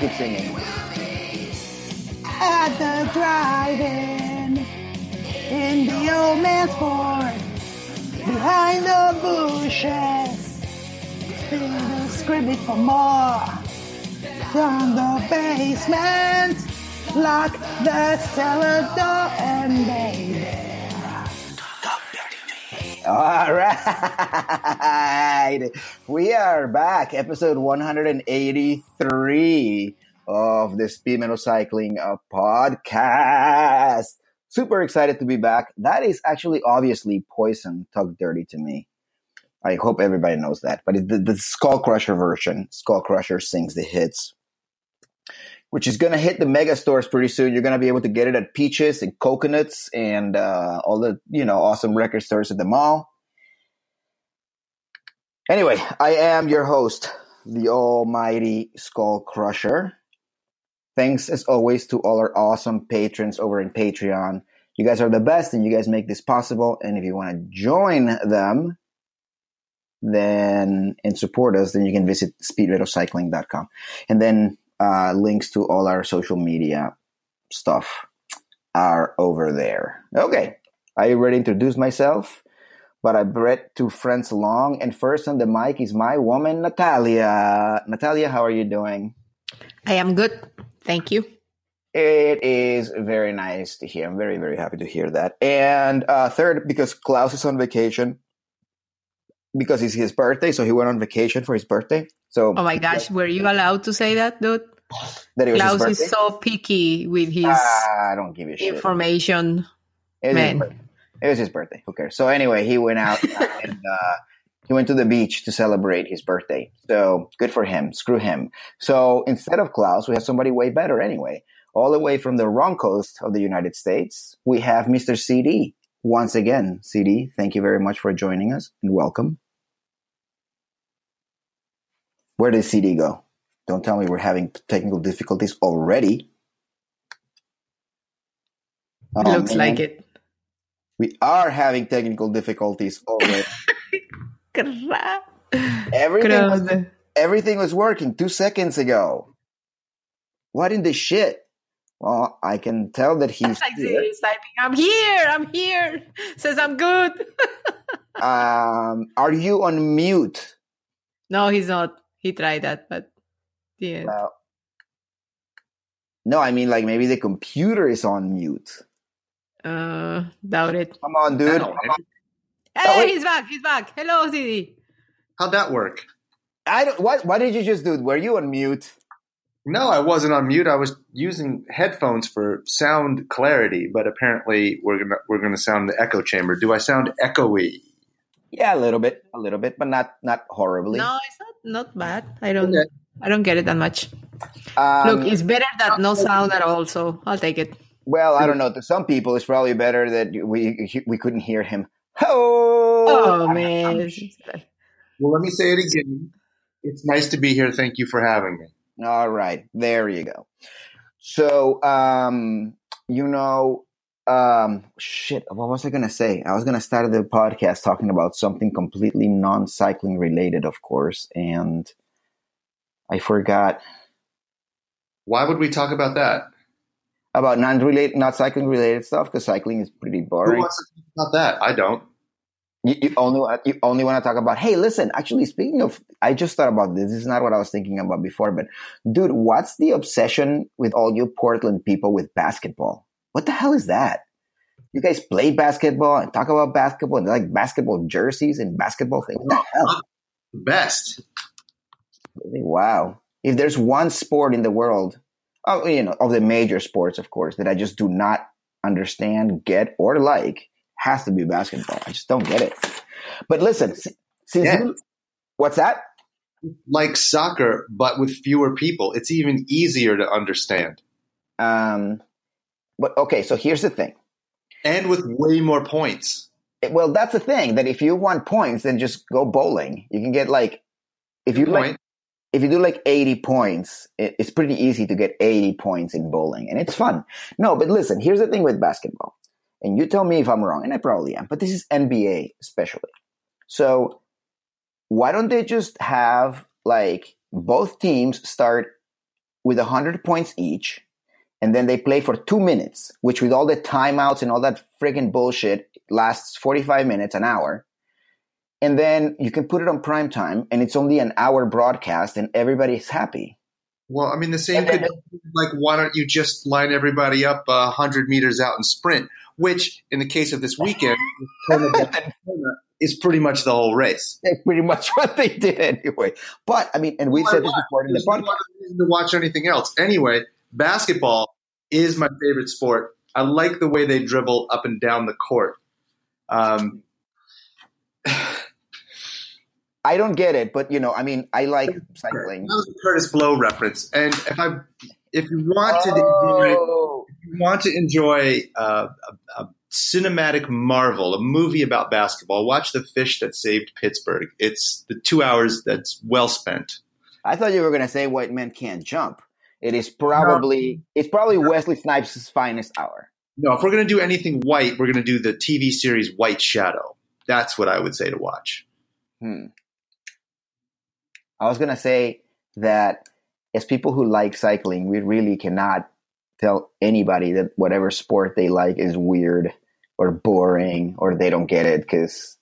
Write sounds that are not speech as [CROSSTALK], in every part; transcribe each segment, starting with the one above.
I, I we are back, episode 183 of the Speed Metal Cycling uh, podcast. Super excited to be back. That is actually obviously Poison Talk Dirty to me. I hope everybody knows that. But the, the Skull Crusher version. Skull Crusher sings the hits, which is going to hit the mega stores pretty soon. You're going to be able to get it at Peaches and Coconuts and uh, all the you know awesome record stores at the mall. Anyway, I am your host, the almighty Skull Crusher. Thanks as always to all our awesome patrons over in Patreon. You guys are the best and you guys make this possible. And if you want to join them, then and support us, then you can visit speedmetalcycling.com. And then uh, links to all our social media stuff are over there. Okay. Are you ready to introduce myself? But I brought two friends along. And first on the mic is my woman, Natalia. Natalia, how are you doing? I am good. Thank you. It is very nice to hear. I'm very, very happy to hear that. And uh, third, because Klaus is on vacation, because it's his birthday, so he went on vacation for his birthday. So, oh my gosh, were you allowed to say that, dude? That it was Klaus is so picky with his Ah, I don't give a shit. information. It was, his man. It was his birthday. Who cares? So anyway, he went out [LAUGHS] and uh, he went to the beach to celebrate his birthday. So good for him. Screw him. So instead of Klaus, we have somebody way better anyway. All the way from the wrong coast of the United States, we have Mr. CD. Once again, CD, thank you very much for joining us and welcome. Where did CD go? Don't tell me we're having technical difficulties already. Oh, Looks man. like it. We are having technical difficulties already. [LAUGHS] Everything, was, everything was working two seconds ago. What in the shit? Well, I can tell that he's Like here. this, typing, I'm here, I'm here. [LAUGHS] Says I'm good. [LAUGHS] Um, are you on mute? no, he's not. He tried that, but yeah. Well, no, I mean like maybe the computer is on mute. Uh, doubt it. Come on, dude. That'll work. Hey, he's back. He's back. Hello, CD. How'd that work? I don't. What? What did you just do? Were you on mute? No, I wasn't on mute. I was using headphones for sound clarity, but apparently we're gonna we're gonna sound the echo chamber. Do I sound echoey? Yeah, a little bit, a little bit, but not not horribly. No, it's not not bad. I don't. Okay. I don't get it that much. Um, Look, it's better that no [LAUGHS] sound at all. So I'll take it. Well, I don't know. To some people, it's probably better that we we couldn't hear him. Oh, Oh man. Well, let me say it again. It's nice to be here. Thank you for having me. All right, there you go. So, um, you know, um, shit. What was I gonna say? I was gonna start the podcast talking about something completely non-cycling related, of course, and I forgot Why would we talk about that? About non-related, not cycling related stuff because cycling is pretty Who boring. wants to talk about that? I don't. You, you only want, you only want to talk about. Hey, listen. Actually, speaking of, I just thought about this. This is not what I was thinking about before. But, dude, what's the obsession with all you Portland people with basketball? What the hell is that? You guys play basketball and talk about basketball and like basketball jerseys and basketball things. What the [LAUGHS] hell? Best. Wow. if there's one sport in the world, oh, you know, of the major sports, of course, that I just do not understand, get, or like, has to be basketball. I just don't get it. But listen, since Yeah. you, what's that? Like soccer, but with fewer people. It's even easier to understand. Um, but okay, so here's the thing. And with way more points. It- Well, that's the thing that if you want points, then just go bowling. You can get like, if you like, Point. If you do like 80 points, it's pretty easy to get 80 points in bowling and it's fun. No, but listen, here's the thing with basketball. And you tell me if I'm wrong, and I probably am, but this is NBA especially. So why don't they just have like both teams start with 100 points each and then they play for two minutes, which with all the timeouts and all that friggin' bullshit lasts 45 minutes, an hour. And then you can put it on prime time and it's only an hour broadcast and everybody's happy. Well, I mean, the same could like, why don't you just line everybody up uh, 100 meters out and sprint? Which, in the case of this weekend, [LAUGHS] is pretty much the whole race. That's pretty much [LAUGHS] what they did anyway. But I mean, and we've said this before in the no podcast. to watch anything else. Anyway, basketball is my favorite sport. I like the way they dribble up and down the court. Um, [LAUGHS] I don't get it, but you know, I mean, I like cycling. that was a Kurtis Blow reference, and if I, if you want to enjoy, Oh, if you want to enjoy uh, a, a cinematic marvel, a movie about basketball, watch The Fish That Saved Pittsburgh. It's the two hours that's well spent. I thought you were going to say white men can't jump. It is probably it's probably Wesley Snipes' finest hour. No, if we're going to do anything white, we're going to do the TV series White Shadow. That's what I would say to watch. Hmm. I was going to say that as people who like cycling, we really cannot tell anybody that whatever sport they like is weird or boring or they don't get it because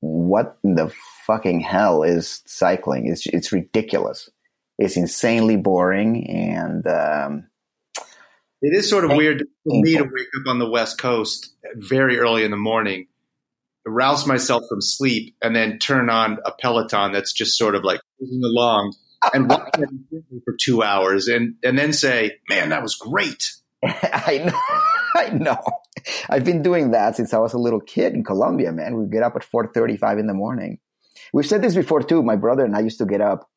what in the fucking hell is cycling? It's it's ridiculous. It's insanely boring and um, It is sort of weird for me to wake up on the West Coast very early in the morning, rouse myself from sleep, and then turn on a Peloton that's just sort of like along and watch for two hours, and and then say, "Man, that was great." [LAUGHS] I know. [LAUGHS] I know. I've been doing that since I was a little kid in Colombia, man. We get up at 4:35 in the morning. We've said this before too. My brother and I used to get up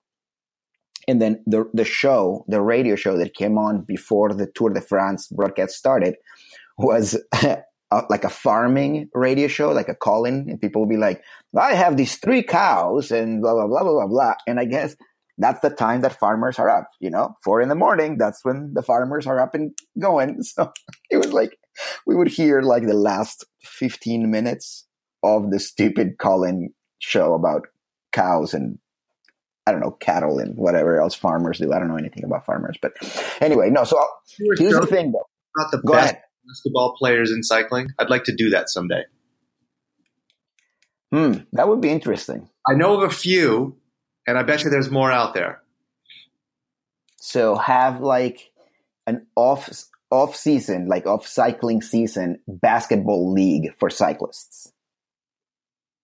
and then the the show, the radio show that came on before the Tour de France broadcast started was [LAUGHS] a, like a farming radio show, like a call-in, and people would be like, "I have these three cows," and blah blah blah blah blah blah. And I guess that's the time that farmers are up. You know, four in the morning. That's when the farmers are up and going. [LAUGHS] So it was like we would hear like the last fifteen minutes of the stupid call-in show about cows and I don't know cattle and whatever else farmers do. I don't know anything about farmers, but anyway, no. So here's the thing, though. Not the Go best ahead. Basketball players in cycling. I'd like to do that someday. Hmm, that would be interesting. I know of a few, and I bet you there's more out there. So have like an off off season, like off cycling season basketball league for cyclists.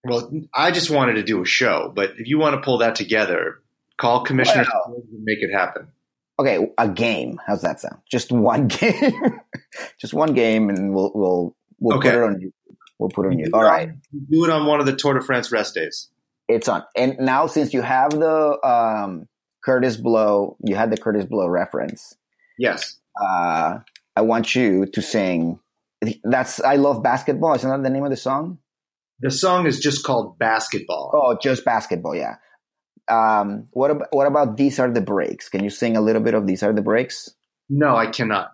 Well, I just wanted to do a show, but if you want to pull that together, call Commissioner and make it happen. Okay, a game. How's that sound? Just one [LAUGHS] game. Just one game, and we'll we'll we'll Okay. put it on you. We'll put it on you. All on- Do it on one of the Tour de France rest days. it's on. And now since you have the um, Kurtis Blow, you had the Kurtis Blow reference. Yes. Uh, I want you to sing. That's I love basketball. Isn't that the name of the song? The song is just called Basketball. Oh, just basketball. Yeah. Um, what about what about these are the breaks? Can you sing a little bit of these are the breaks? No, I cannot.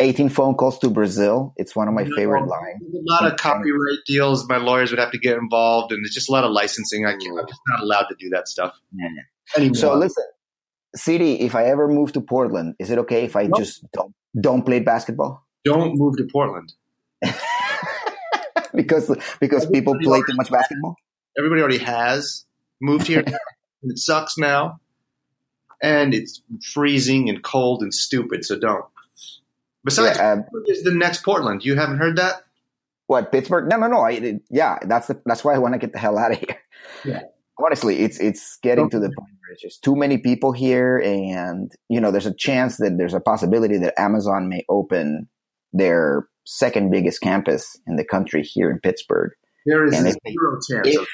18 phone calls to Brazil. It's one of my No. favorite lines. A lot of copyright deals. My lawyers would have to get involved, and it's just a lot of licensing. I can't, I'm just not allowed to do that stuff Yeah. anymore. So listen, City. if I ever move to Portland, is it okay if I No. just don't don't play basketball? don't move to Portland. [LAUGHS] because because people play too much basketball? Everybody already has moved here, [LAUGHS] and it sucks now. And it's freezing and cold and stupid, so don't. Besides, Yeah, um, is the next Portland. You haven't heard that? what Pittsburgh? No, no, no. I, yeah, that's the, that's why I want to get the hell out of here. Yeah. honestly, it's it's getting to the point where it's just too many people here, and you know, there's a chance that there's a possibility that Amazon may open their second biggest campus in the country here in Pittsburgh. There is And zero if- chance. If of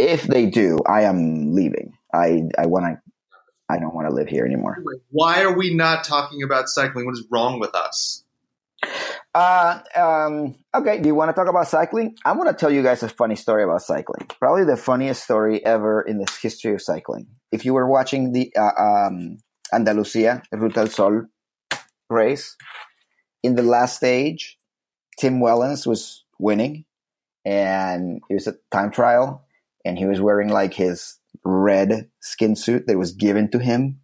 if they do, I am leaving. I I want to. I don't want to live here anymore. Why are we not talking about cycling? What is wrong with us? Uh, um, okay. Do you want to talk about cycling? I want to tell you guys a funny story about cycling. Probably the funniest story ever in the history of cycling. If you were watching the uh, um, Andalusia Ruta del Sol race, in the last stage, Tim Wellens was winning, and it was a time trial, and he was wearing like his red skin suit that was given to him,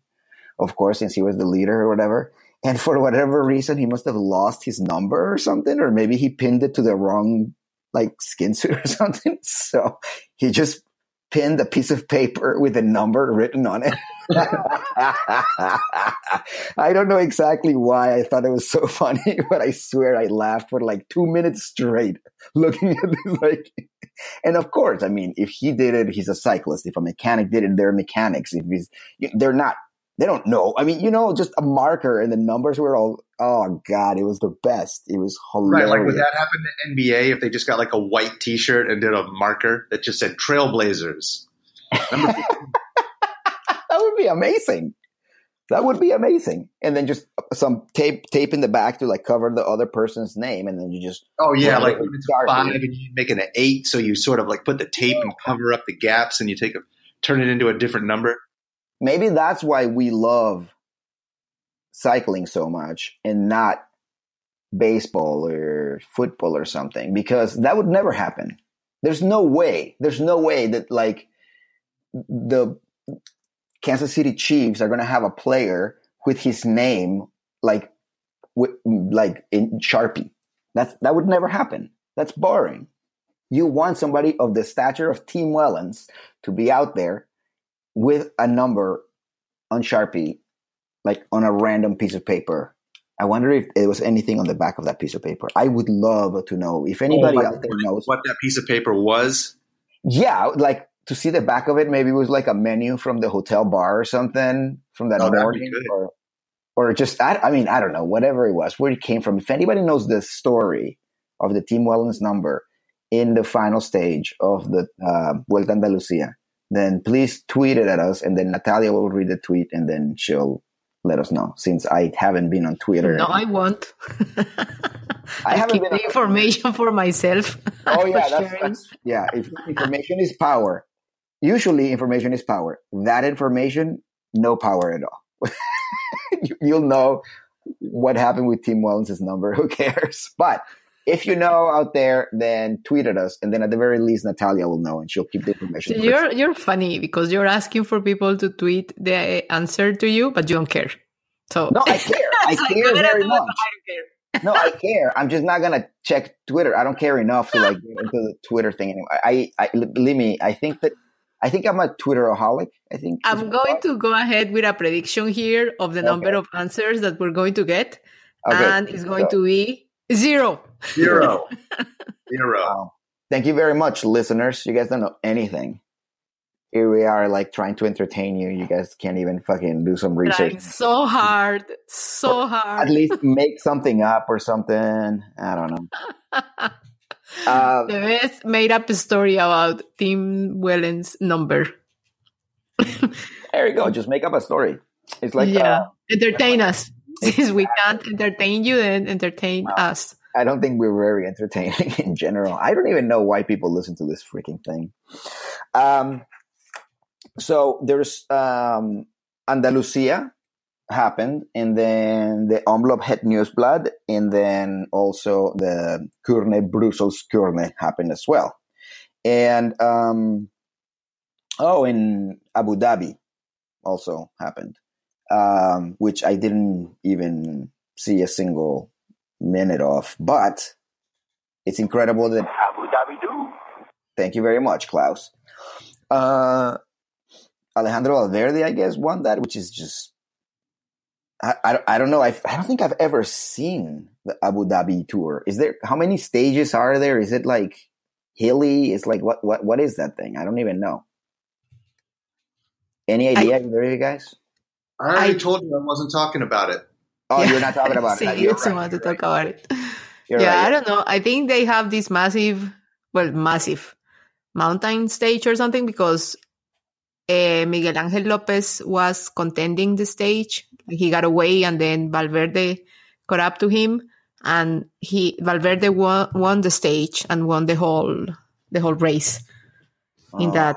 of course, since he was the leader or whatever. And for whatever reason, he must have lost his number or something, or maybe he pinned it to the wrong like skin suit or [LAUGHS] something. So he just pinned a piece of paper with a number written on it. [LAUGHS] I don't know exactly why I thought it was so [LAUGHS] funny, but I swear I laughed for like two minutes straight looking at this like and of course, I mean, if he did it, he's a cyclist. If a mechanic did it, they're mechanics. If he's, they're not, they don't know. I mean, you know, just a marker and the numbers were all, oh God, it was the best. It was Right, hilarious. like would that happen to NBA if they just got like a white T-shirt and did a marker that just said Trailblazers? [LAUGHS] That would be amazing. That would be amazing. And then just some tape, tape in the back to like cover the other person's name. And then you just, Oh yeah, like it's five and you make it an eight, so you sort of like put the tape and cover up the gaps, and you take a turn it into a different number. maybe that's why we love cycling so much and not baseball or football or something because that would never happen there's no way there's no way that like the kansas city chiefs are going to have a player with his name like with, like in sharpie that's that would never happen that's boring you want somebody of the stature of Tim Wellens to be out there with a number on Sharpie, like on a random piece of paper. I wonder if there was anything on the back of that piece of paper. I would love to know if anybody Oh, out there knows. What that piece of paper was? Yeah, like to see the back of it. Maybe it was like a menu from the hotel bar or something from that Oh, morning, or or just I, I mean I don't know whatever it was where it came from. If anybody knows the story of the Tim Wellens number in the final stage of the uh, Vuelta Andalucia, then please tweet it at us, and then Natalia will read the tweet, and then she'll let us know. Since I haven't been on Twitter, No, I won't. I haven't keep been the on- information for myself. Oh [LAUGHS] yeah, that's, that's yeah. If information is power, usually information is power. That information, no power at all. [LAUGHS] You- You'll know what happened with Tim Wellens' number. [LAUGHS] Who cares? But if you know out there, then tweet at us, and then at the very least, Natalia will know, and she'll keep the information. So you're you're funny because you're asking for people to tweet the answer to you, but you don't care. So no, I care. I [LAUGHS] like, care very much. I care. No, I care. I'm just not gonna check Twitter. I don't care enough to like get into the Twitter thing anymore. I, I, believe me. I think that I think I'm a Twitteraholic. I think I'm going to go ahead with a prediction here of the number Okay. of answers that we're going to get. Okay. and it's going So- to be zero. Zero. [LAUGHS] Zero. Wow. Thank you very much, listeners. You guys don't know anything. Here we are, like trying to entertain you. You guys can't even fucking do some research. Trying so hard, so hard. At least make something up or something. I don't know. [LAUGHS] Uh, the best made up story about Tim Wellens' number. [LAUGHS] there you go. Just make up a story. It's like yeah, uh, entertain us. [LAUGHS] Since we can't entertain you, then entertain Wow. us. I don't think we're very entertaining [LAUGHS] in general. I don't even know why people listen to this freaking thing. Um, so there's um, Andalusia happened, and then the Omloop Het Nieuwsblad, and then also the Kuurne Brussels Kuurne happened as well. And um, oh, in Abu Dhabi also happened, um, which I didn't even see a single minute of, but it's incredible that Abu Dhabi do. Thank you very much, Klaus. Uh, Alejandro Valverde, I guess, won that, which is just. I, I, I don't know. I, I don't think I've ever seen the Abu Dhabi tour. Is there how many stages are there? Is it like hilly. It's like what what what is that thing? I don't even know. Any idea, either of you guys? I already I- told you I wasn't talking about it. Oh, you're not talking about [LAUGHS] See, it. you You're right, want to you're talk right. about it. You're yeah, right. I don't know. I think they have this massive, well, massive mountain stage or something because uh, Miguel Angel Lopez was contending the stage. He got away, and then Valverde caught up to him, and he Valverde won, won the stage and won the whole the whole race in Oh. that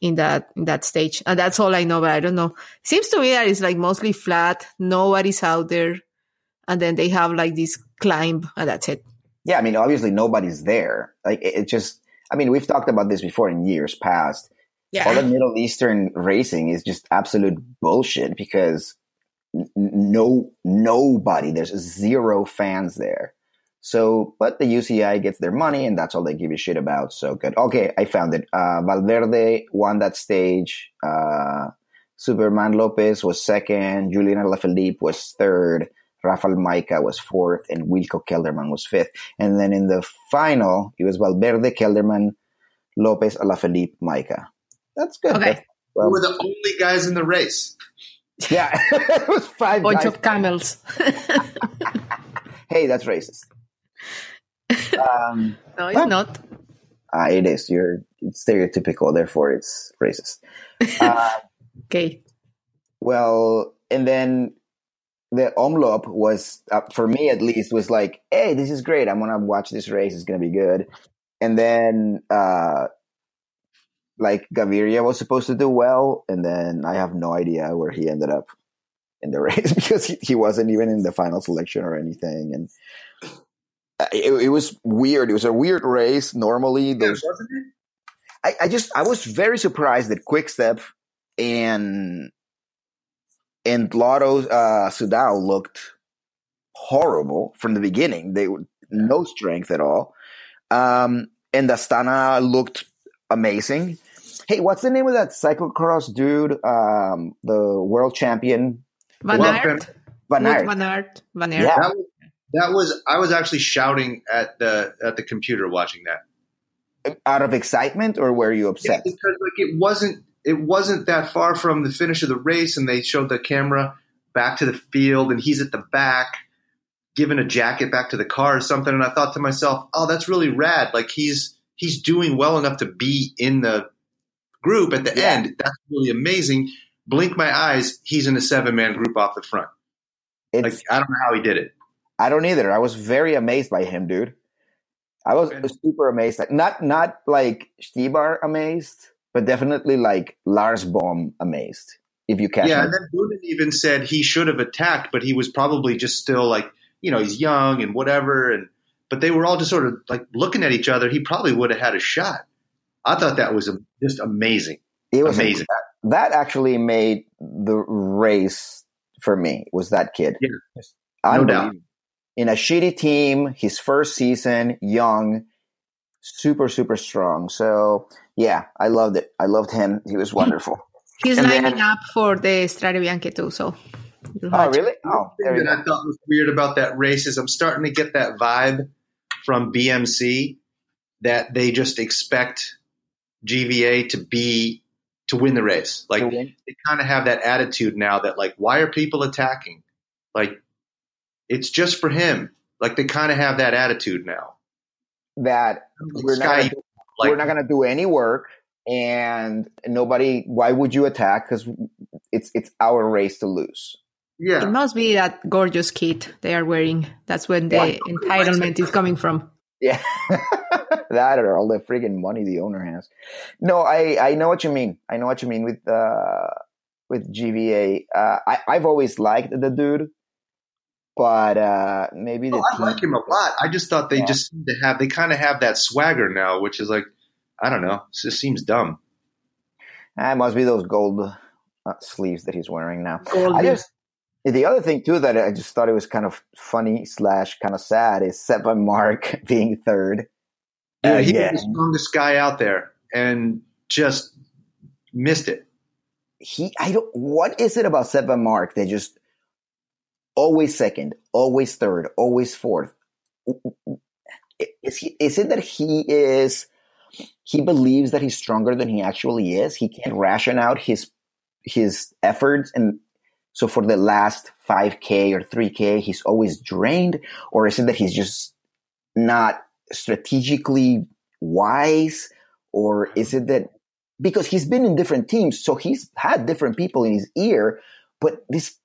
in that in that stage. And that's all I know. But I don't know. Seems to me that it's like mostly flat. Nobody's out there, and then they have like this climb, and that's it. Yeah, I mean, obviously nobody's there. Like it, it just. I mean, we've talked about this before in years past. Yeah. all the Middle Eastern racing is just absolute bullshit because no nobody there's zero fans there. So, but the UCI gets their money and that's all they give a shit about. So good. Okay, I found it. Uh, Valverde won that stage. Uh, Superman Lopez was second. Julian Alaphilippe was third. Rafael Majka was fourth, and Wilco Kelderman was fifth. And then in the final, it was Valverde, Kelderman, Lopez, Alaphilippe, Majka. That's good. Okay. That's- We were the only guys in the race. yeah, [LAUGHS] it was five bunch guys. of camels. hey, that's racist. um, [LAUGHS] no, it's What? not. ah, it is. You're it's stereotypical, therefore it's racist. [LAUGHS] Uh, Okay. well, and then the omloop was uh, for me at least was like, hey, this is great. I'm gonna watch this race. It's gonna be good. And then uh, like Gaviria was supposed to do well, and then I have no idea where he ended up in the [LAUGHS] race because he, he wasn't even in the final selection or anything. And uh, it, it was weird. It was a weird race. Normally, those? I, I just I was very surprised that Quickstep and and Lotto uh, Soudal looked horrible from the beginning. They were no strength at all. Um, and Astana looked amazing. Hey, what's the name of that cyclocross dude? Um, the world champion Van Well, Aert. Van Aert. Van Aert. Van Aert. Yeah. That was, that was I was actually shouting at the at the computer watching that. Out of excitement, or were you Yeah, upset? because like it wasn't it wasn't that far from the finish of the race, and they showed the camera back to the field, and he's at the back giving a jacket back to the car or something. And I thought to myself, oh, that's really rad. Like he's he's doing well enough to be in the group at the Yeah. end. That's really amazing. Blink my eyes, he's in a seven man group off the front. It's Like I don't know how he did it. I don't either. I was very amazed by him, dude. I was And- super amazed. Like, not not like Stybar amazed, but definitely like Lars Boom amazed. If you catch Yeah, my- and then Boonen even said he should have attacked, but he was probably just still like, you know, he's young and whatever. And but they were all just sort of like looking at each other. He probably would have had a shot. I thought that was just amazing. it was amazing. That, that actually made the race for me. Was that kid? Yeah. No doubt. In a shitty team, his first season, young, super super strong. So yeah, I loved it. I loved him. He was wonderful. He's And lining then- up for the Strade Bianche too, so. oh really? Oh, there you that go. I thought was weird about that race is I'm starting to get that vibe from BMC that they just expect GVA to be to win the race. Like To they kind of have that attitude now that like why are people attacking like it's just for him like they kind of have that attitude now that we're not, gonna do, like we're not going to do any work and nobody why would you attack because it's it's our race to lose Yeah. It must be that gorgeous kit they are wearing. That's when the Yeah. entitlement is coming from. Yeah. [LAUGHS] That or all the friggin money the owner has. No i i know what you mean. I know what you mean with uh with gva uh i i've always liked the dude but uh maybe the Oh, I like him a lot. I just thought they Yeah. just seem to have they kind of have that swagger now which is like I don't know. It just seems dumb. Ah, it must be those gold uh, sleeves that he's wearing now. Gold. I just the other thing too that I just thought it was kind of funny slash kind of sad is Sepa [LAUGHS] Mark being third. yeah he Again. was the strongest guy out there and just missed it He, I don't. What is it about Sepa Mark that just always second, always third, always fourth? Is he? Is it that he is he believes that he's stronger than he actually is. He can't ration out his his efforts and so for the last 5k or 3k he's always drained or is it that he's just not strategically wise or is it that because he's been in different teams so he's had different people in his ear but this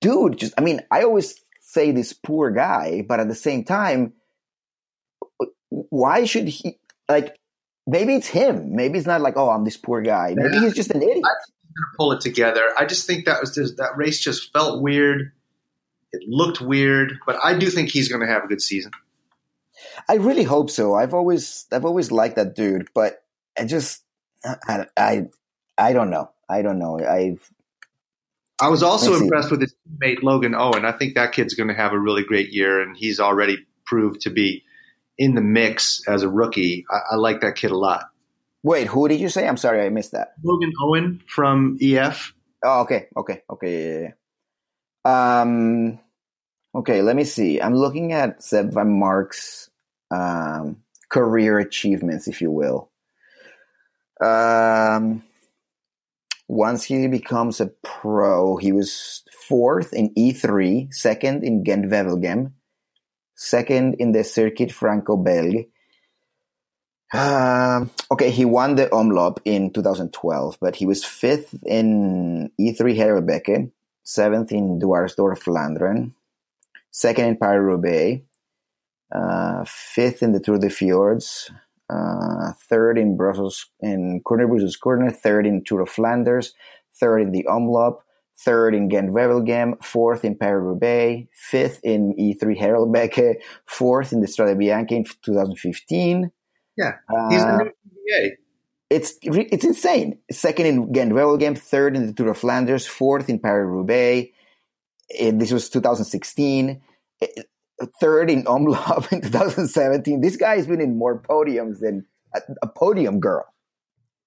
dude just i mean i always say this poor guy but at the same time why should he like maybe it's him. Maybe it's not like oh i'm this poor guy. Maybe yeah. he's just an idiot pull it together. I just think that was just, that race just felt weird. It looked weird, but I do think he's going to have a good season. I really hope so. I've always I've always liked that dude, but I just I I, I don't know. I don't know. I've I was also impressed with his teammate Logan Owen. I think that kid's going to have a really great year, and he's already proved to be in the mix as a rookie. I, I like that kid a lot. Wait, who did you say? I'm sorry, I missed that. Logan Owen from EF. Oh, okay, okay, okay. Yeah, yeah. Um, okay, let me see. I'm looking at Sep Vanmarcke's um, career achievements, if you will. Um, once he becomes a pro, he was fourth in E3, second in Gent-Wevelgem, second in the Circuit Franco-Belge, um, okay, he won the Omloop in 2012, but he was fifth in E3 Harelbeke, seventh in Dwars door Vlaanderen, second in Paris-Roubaix, uh, fifth in the Tour des Fjords, uh, third in Brussels in Kuurne Brussels Kuurne, third in Tour of Flanders, third in the Omloop, third in Gent-Wevelgem, fourth in Paris-Roubaix, fifth in E3 Harelbeke, fourth in the Strade Bianche in 2015, yeah, he's uh, the new PBA. It's it's insane. Second in Gent-Wevelgem, third in the Tour of Flanders, fourth in Paris Roubaix. This was 2016. Third in Omloop [LAUGHS] in 2017. This guy has been in more podiums than a, a podium girl.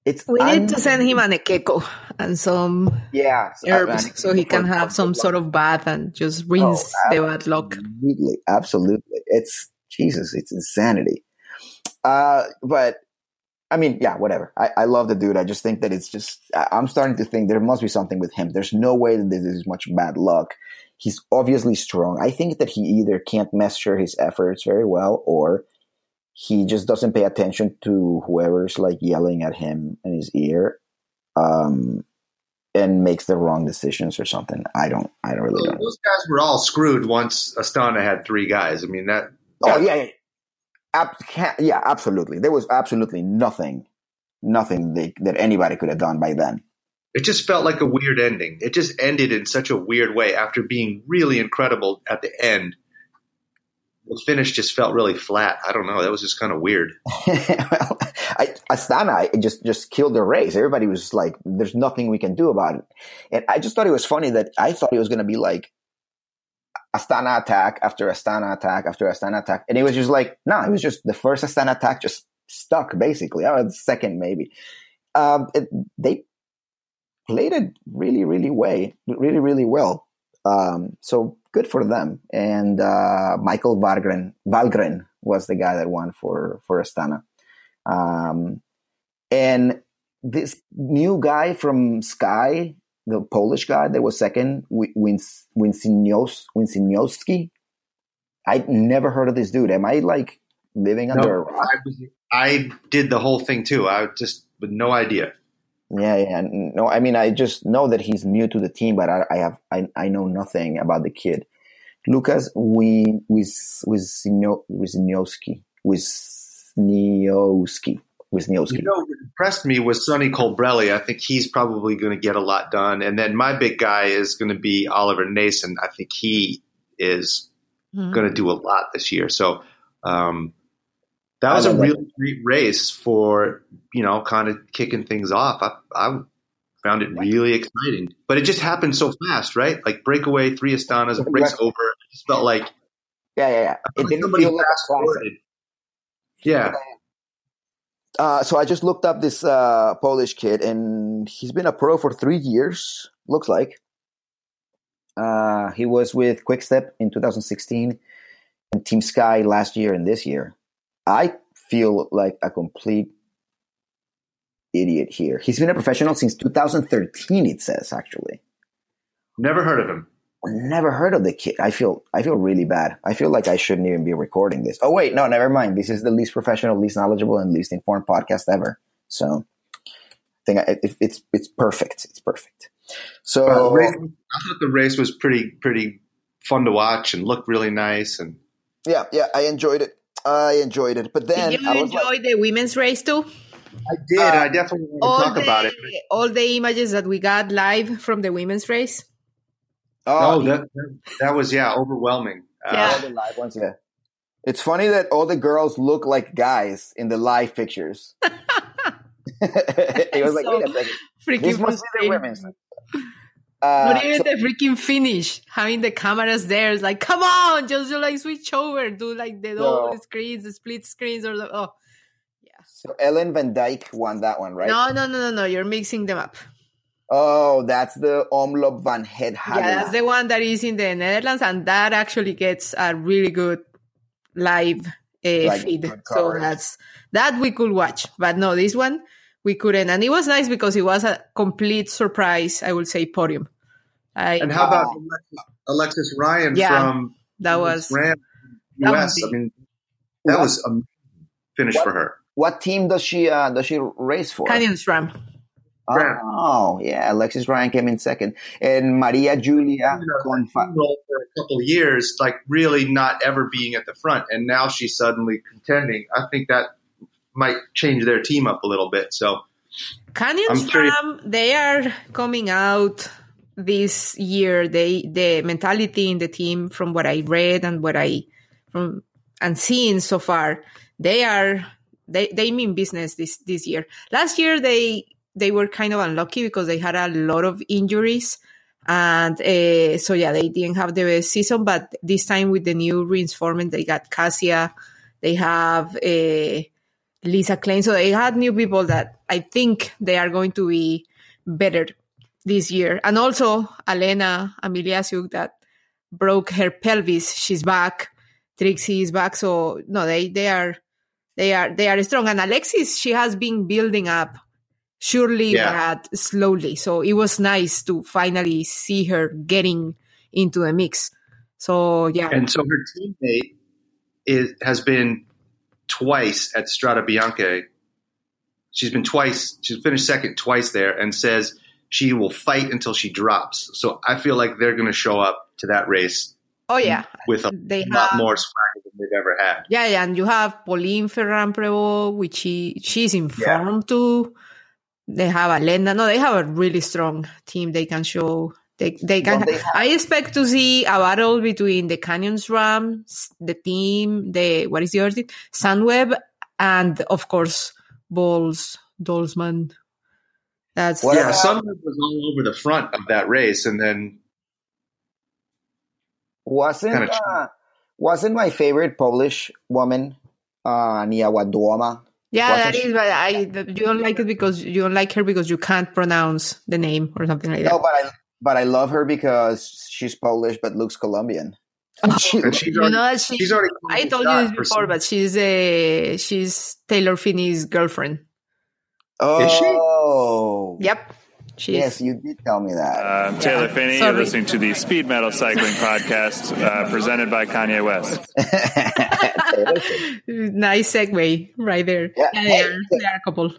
It's we un- need to send him an ekeko and some yeah herbs so he can have some sort of bath and just rinse oh, the bad luck. Absolutely, absolutely. It's Jesus. It's insanity. Uh, but I mean, yeah, whatever. I, I love the dude. I just think that it's just, I'm starting to think there must be something with him. There's no way that this is much bad luck. He's obviously strong. I think that he either can't measure his efforts very well or he just doesn't pay attention to whoever's like yelling at him in his ear. Um, and makes the wrong decisions or something. I don't. I don't really. Well, those guys were all screwed once Astana had three guys. I mean that. that oh yeah, Ab- yeah, absolutely. There was absolutely nothing, nothing they, that anybody could have done by then. It just felt like a weird ending. It just ended in such a weird way after being really incredible at the end. The finish just felt really flat. I don't know. That was just kind of weird. [LAUGHS] well, I, Astana just just killed the race. Everybody was like, "There's nothing we can do about it," and I just thought it was funny that I thought it was going to be like Astana attack after Astana attack after Astana attack. And it was just like, no, it was just the first Astana attack just stuck basically. Oh, the second maybe. Um, it, they played it really, really way, really, really well. Um, so good for them. And uh, Michael Valgren, Valgren was the guy that won for for Astana. Um, and this new guy from Sky, the Polish guy that was second, Winsiniowski. I never heard of this dude. Am I like living under no, a rock? I, I, did the whole thing too. I just with no idea. Yeah, yeah. No, I mean, I just know that he's new to the team, but I, I have, I, I know nothing about the kid. Lucas Wisniewski. Wisniewski. Wisniewski. You know, what impressed me was Sonny Colbrelli. I think he's probably going to get a lot done. And then my big guy is going to be Oliver Naesen. I think he is mm-hmm. going to do a lot this year. So um, that was a really that. great race for, you know, kind of kicking things off. I, I found it really exciting. But it just happened so fast, right? Like breakaway, three Astanas, race over. It just felt like. Yeah, yeah, yeah. It didn't feel like a Yeah. Uh, so I just looked up this uh, Polish kid, and he's been a pro for three years. Looks like uh, he was with Quickstep in 2016 and Team Sky last year and this year. I feel like a complete idiot here. He's been a professional since 2013. It says actually. Never heard of him. Never heard of the kid. I feel I feel really bad. I feel like I shouldn't even be recording this. Oh wait, no, never mind. This is the least professional, least knowledgeable, and least informed podcast ever. So, I think it, it's it's perfect. It's perfect. So Uh, race- I thought the race was pretty pretty fun to watch and looked really nice. And yeah, yeah, I enjoyed it. I enjoyed it. But then Did you I enjoy like, the women's race too? I did. Uh, I definitely want to talk the, about it. all the images that we got live from the women's race. Oh, oh, that that was yeah, overwhelming. Uh, Yeah. all the live ones, yeah. It's funny that all the girls look like guys in the live pictures. [LAUGHS] [LAUGHS] it was like, So wait a second. Freaking This must be the frustrating. women's. Not Uh, even so- the freaking finish, having the cameras there. It's like, come on, just do like switch over, do like the double No. screens, the split screens, or the oh, yeah. so Ellen Van Dijk won that one, right? no, no, no, no, no, you're mixing them up. Oh, that's the Omloop van Het Yeah, that's the one that is in the Netherlands, and that actually gets a really good live uh, Like, feed. So that's that we could watch, but no, this one we couldn't, and it was nice because it was a complete surprise. I would say podium. I, and how about Wow. Alexis, Alexis Ryan Yeah, from that was Ram that US? would I mean, that What- was a finish What- for her. What team does she uh, does she race for? Canyon SRAM. Oh, yeah. Alexis Ryan came in second, and Maria Julia Confa. role for a couple of years, like really not ever being at the front, and now she's suddenly contending. I think that might change their team up a little bit. So Canyon I'm curious- they are coming out this year. They the mentality in the team, from what I read and what I from and seen so far, they are they they mean business this this year. Last year they they were kind of unlucky because they had a lot of injuries. And uh, so, yeah, they didn't have the best season, but this time with the new reinforcement, they got Kasia, they have uh, Lisa Klein. So they had new people that I think they are going to be better this year. And also Alena Amialiusik that broke her pelvis. She's back. Trixi is back. So no, they, they are, they are, they are strong. And Alexis, she has been building up surely Yeah. but slowly. So it was nice to finally see her getting into the mix. So yeah. and so her teammate is has been twice at Strada Bianca. She's been twice. She's finished second twice there, and says she will fight until she drops. So I feel like they're going to show up to that race oh yeah. with a They lot have more swagger than they've ever had. Yeah, yeah, and you have Pauline Ferrand-Prevot, which she she's in form too. They have a Lenda. No, they have a really strong team. They can show. They they can. Well, they have- I expect to see a battle between the Canyons Rams, the team, the what is the other team, Sunweb, and of course Boels Dolmans. That's What yeah, about- Sunweb was all over the front of that race, and then Wasn't Kinda uh, wasn't my favorite Polish woman uh, Niewiadoma? Yeah, wasn't that she- is. But I you don't like it because you don't like her because you can't pronounce the name or something like that. No, but I but I love her because she's Polish but looks Colombian. [LAUGHS] Oh, she- and she's you know she, she's already I told you this before, but she's a she's Taylor Phinney's girlfriend. Is she? oh, Yep, she yes, you did tell me that. I'm Taylor Phinney. Sorry. You're listening to the Speed Metal Cycling Podcast uh, presented by Kanye West. [LAUGHS] [LAUGHS] nice segue right there. Yeah. Yeah, they, are, they are a couple.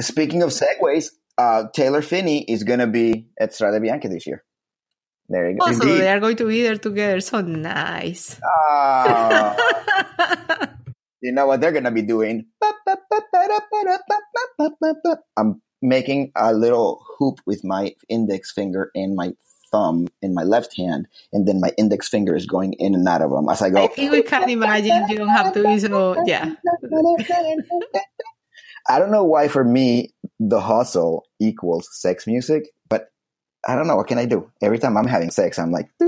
Speaking of segues, uh, Taylor Phinney is going to be at Strada Bianca this year. There you go. Also, Indeed. they are going to be there together. So nice. Ah, [LAUGHS] you know what they're going to be doing? I'm making a little hoop with my index finger and my thumb in my left hand, and then my index finger is going in and out of them as I go. I think we can imagine. You don't have to be so. Yeah. [LAUGHS] I don't know why for me the hustle equals sex music, but I don't know what can I do. Every time I'm having sex, I'm like. Oh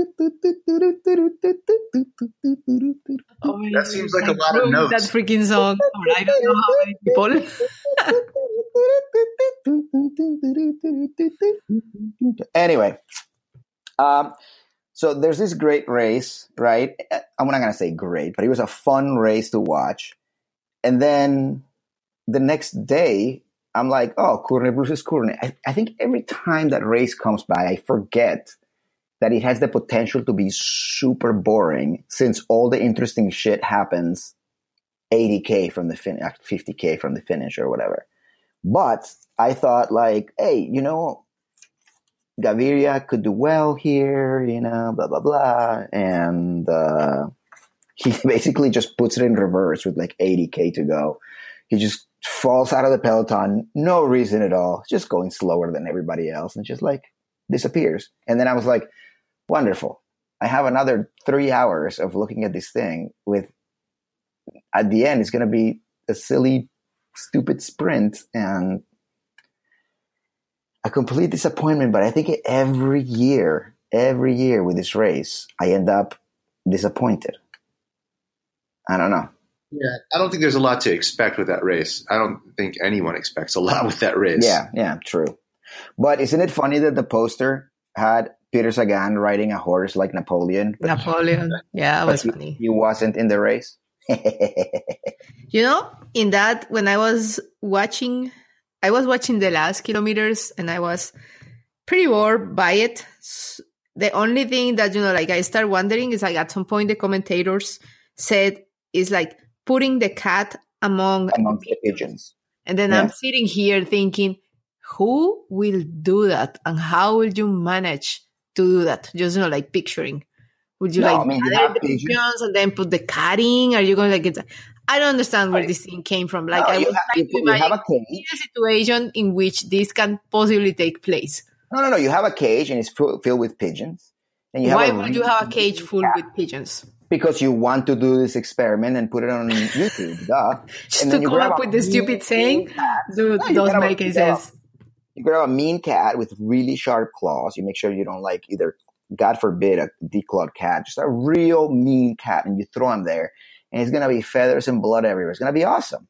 That seems God, like a lot of notes. That freaking song. I don't know how many people. anyway, um, so there's this great race, right? I'm not gonna say great, but it was a fun race to watch. And then the next day, I'm like, oh, Kuurne Brussel Kuurne. I, I think every time that race comes by, I forget that it has the potential to be super boring since all the interesting shit happens 80k from the finish, 50k from the finish or whatever. But I thought like, hey, you know, Gaviria could do well here, you know, blah blah blah, and uh, [LAUGHS] he basically just puts it in reverse with like 80k to go. He just falls out of the peloton, no reason at all, just going slower than everybody else, and just like disappears. And then I was like, wonderful. I have another three hours of looking at this thing with at the end it's going to be a silly stupid sprint and a complete disappointment but i think every year every year with this race i end up disappointed i don't know Yeah, I don't think there's a lot to expect with that race. I don't think anyone expects a lot with that race. yeah yeah true but isn't it funny that the poster had peter sagan riding a horse like napoleon Napoleon. Yeah, that was he, funny. he wasn't in the race [LAUGHS] You know, in that when I was watching, I was watching the last kilometers and I was pretty bored by it. The only thing that you know, like I start wondering is like at some point the commentators said is like putting the cat among, amongst the pigeons and then Yeah. I'm sitting here thinking, who will do that and how will you manage to do that? Just you know, like picturing. Would you No, like I mean, gather the pigeons. pigeons and then put the cat in? Are you going to like get? I don't understand where I- this thing came from. Like No, I was have, trying you, to have imagine a cage a situation in which this can possibly take place. No, no, no. You have a cage and it's filled with pigeons. And you have Why would you have a cage full cat with pigeons? Because you want to do this experiment and put it on YouTube. Duh. [LAUGHS] Just And to you come grab up a with the stupid mean saying, cat. dude, No, does grab a- make any you grab a- sense. You grab a mean cat with really sharp claws. You make sure you don't like either, God forbid, a declawed cat. Just a real mean cat, and you throw him there, and it's gonna be feathers and blood everywhere. It's gonna be awesome.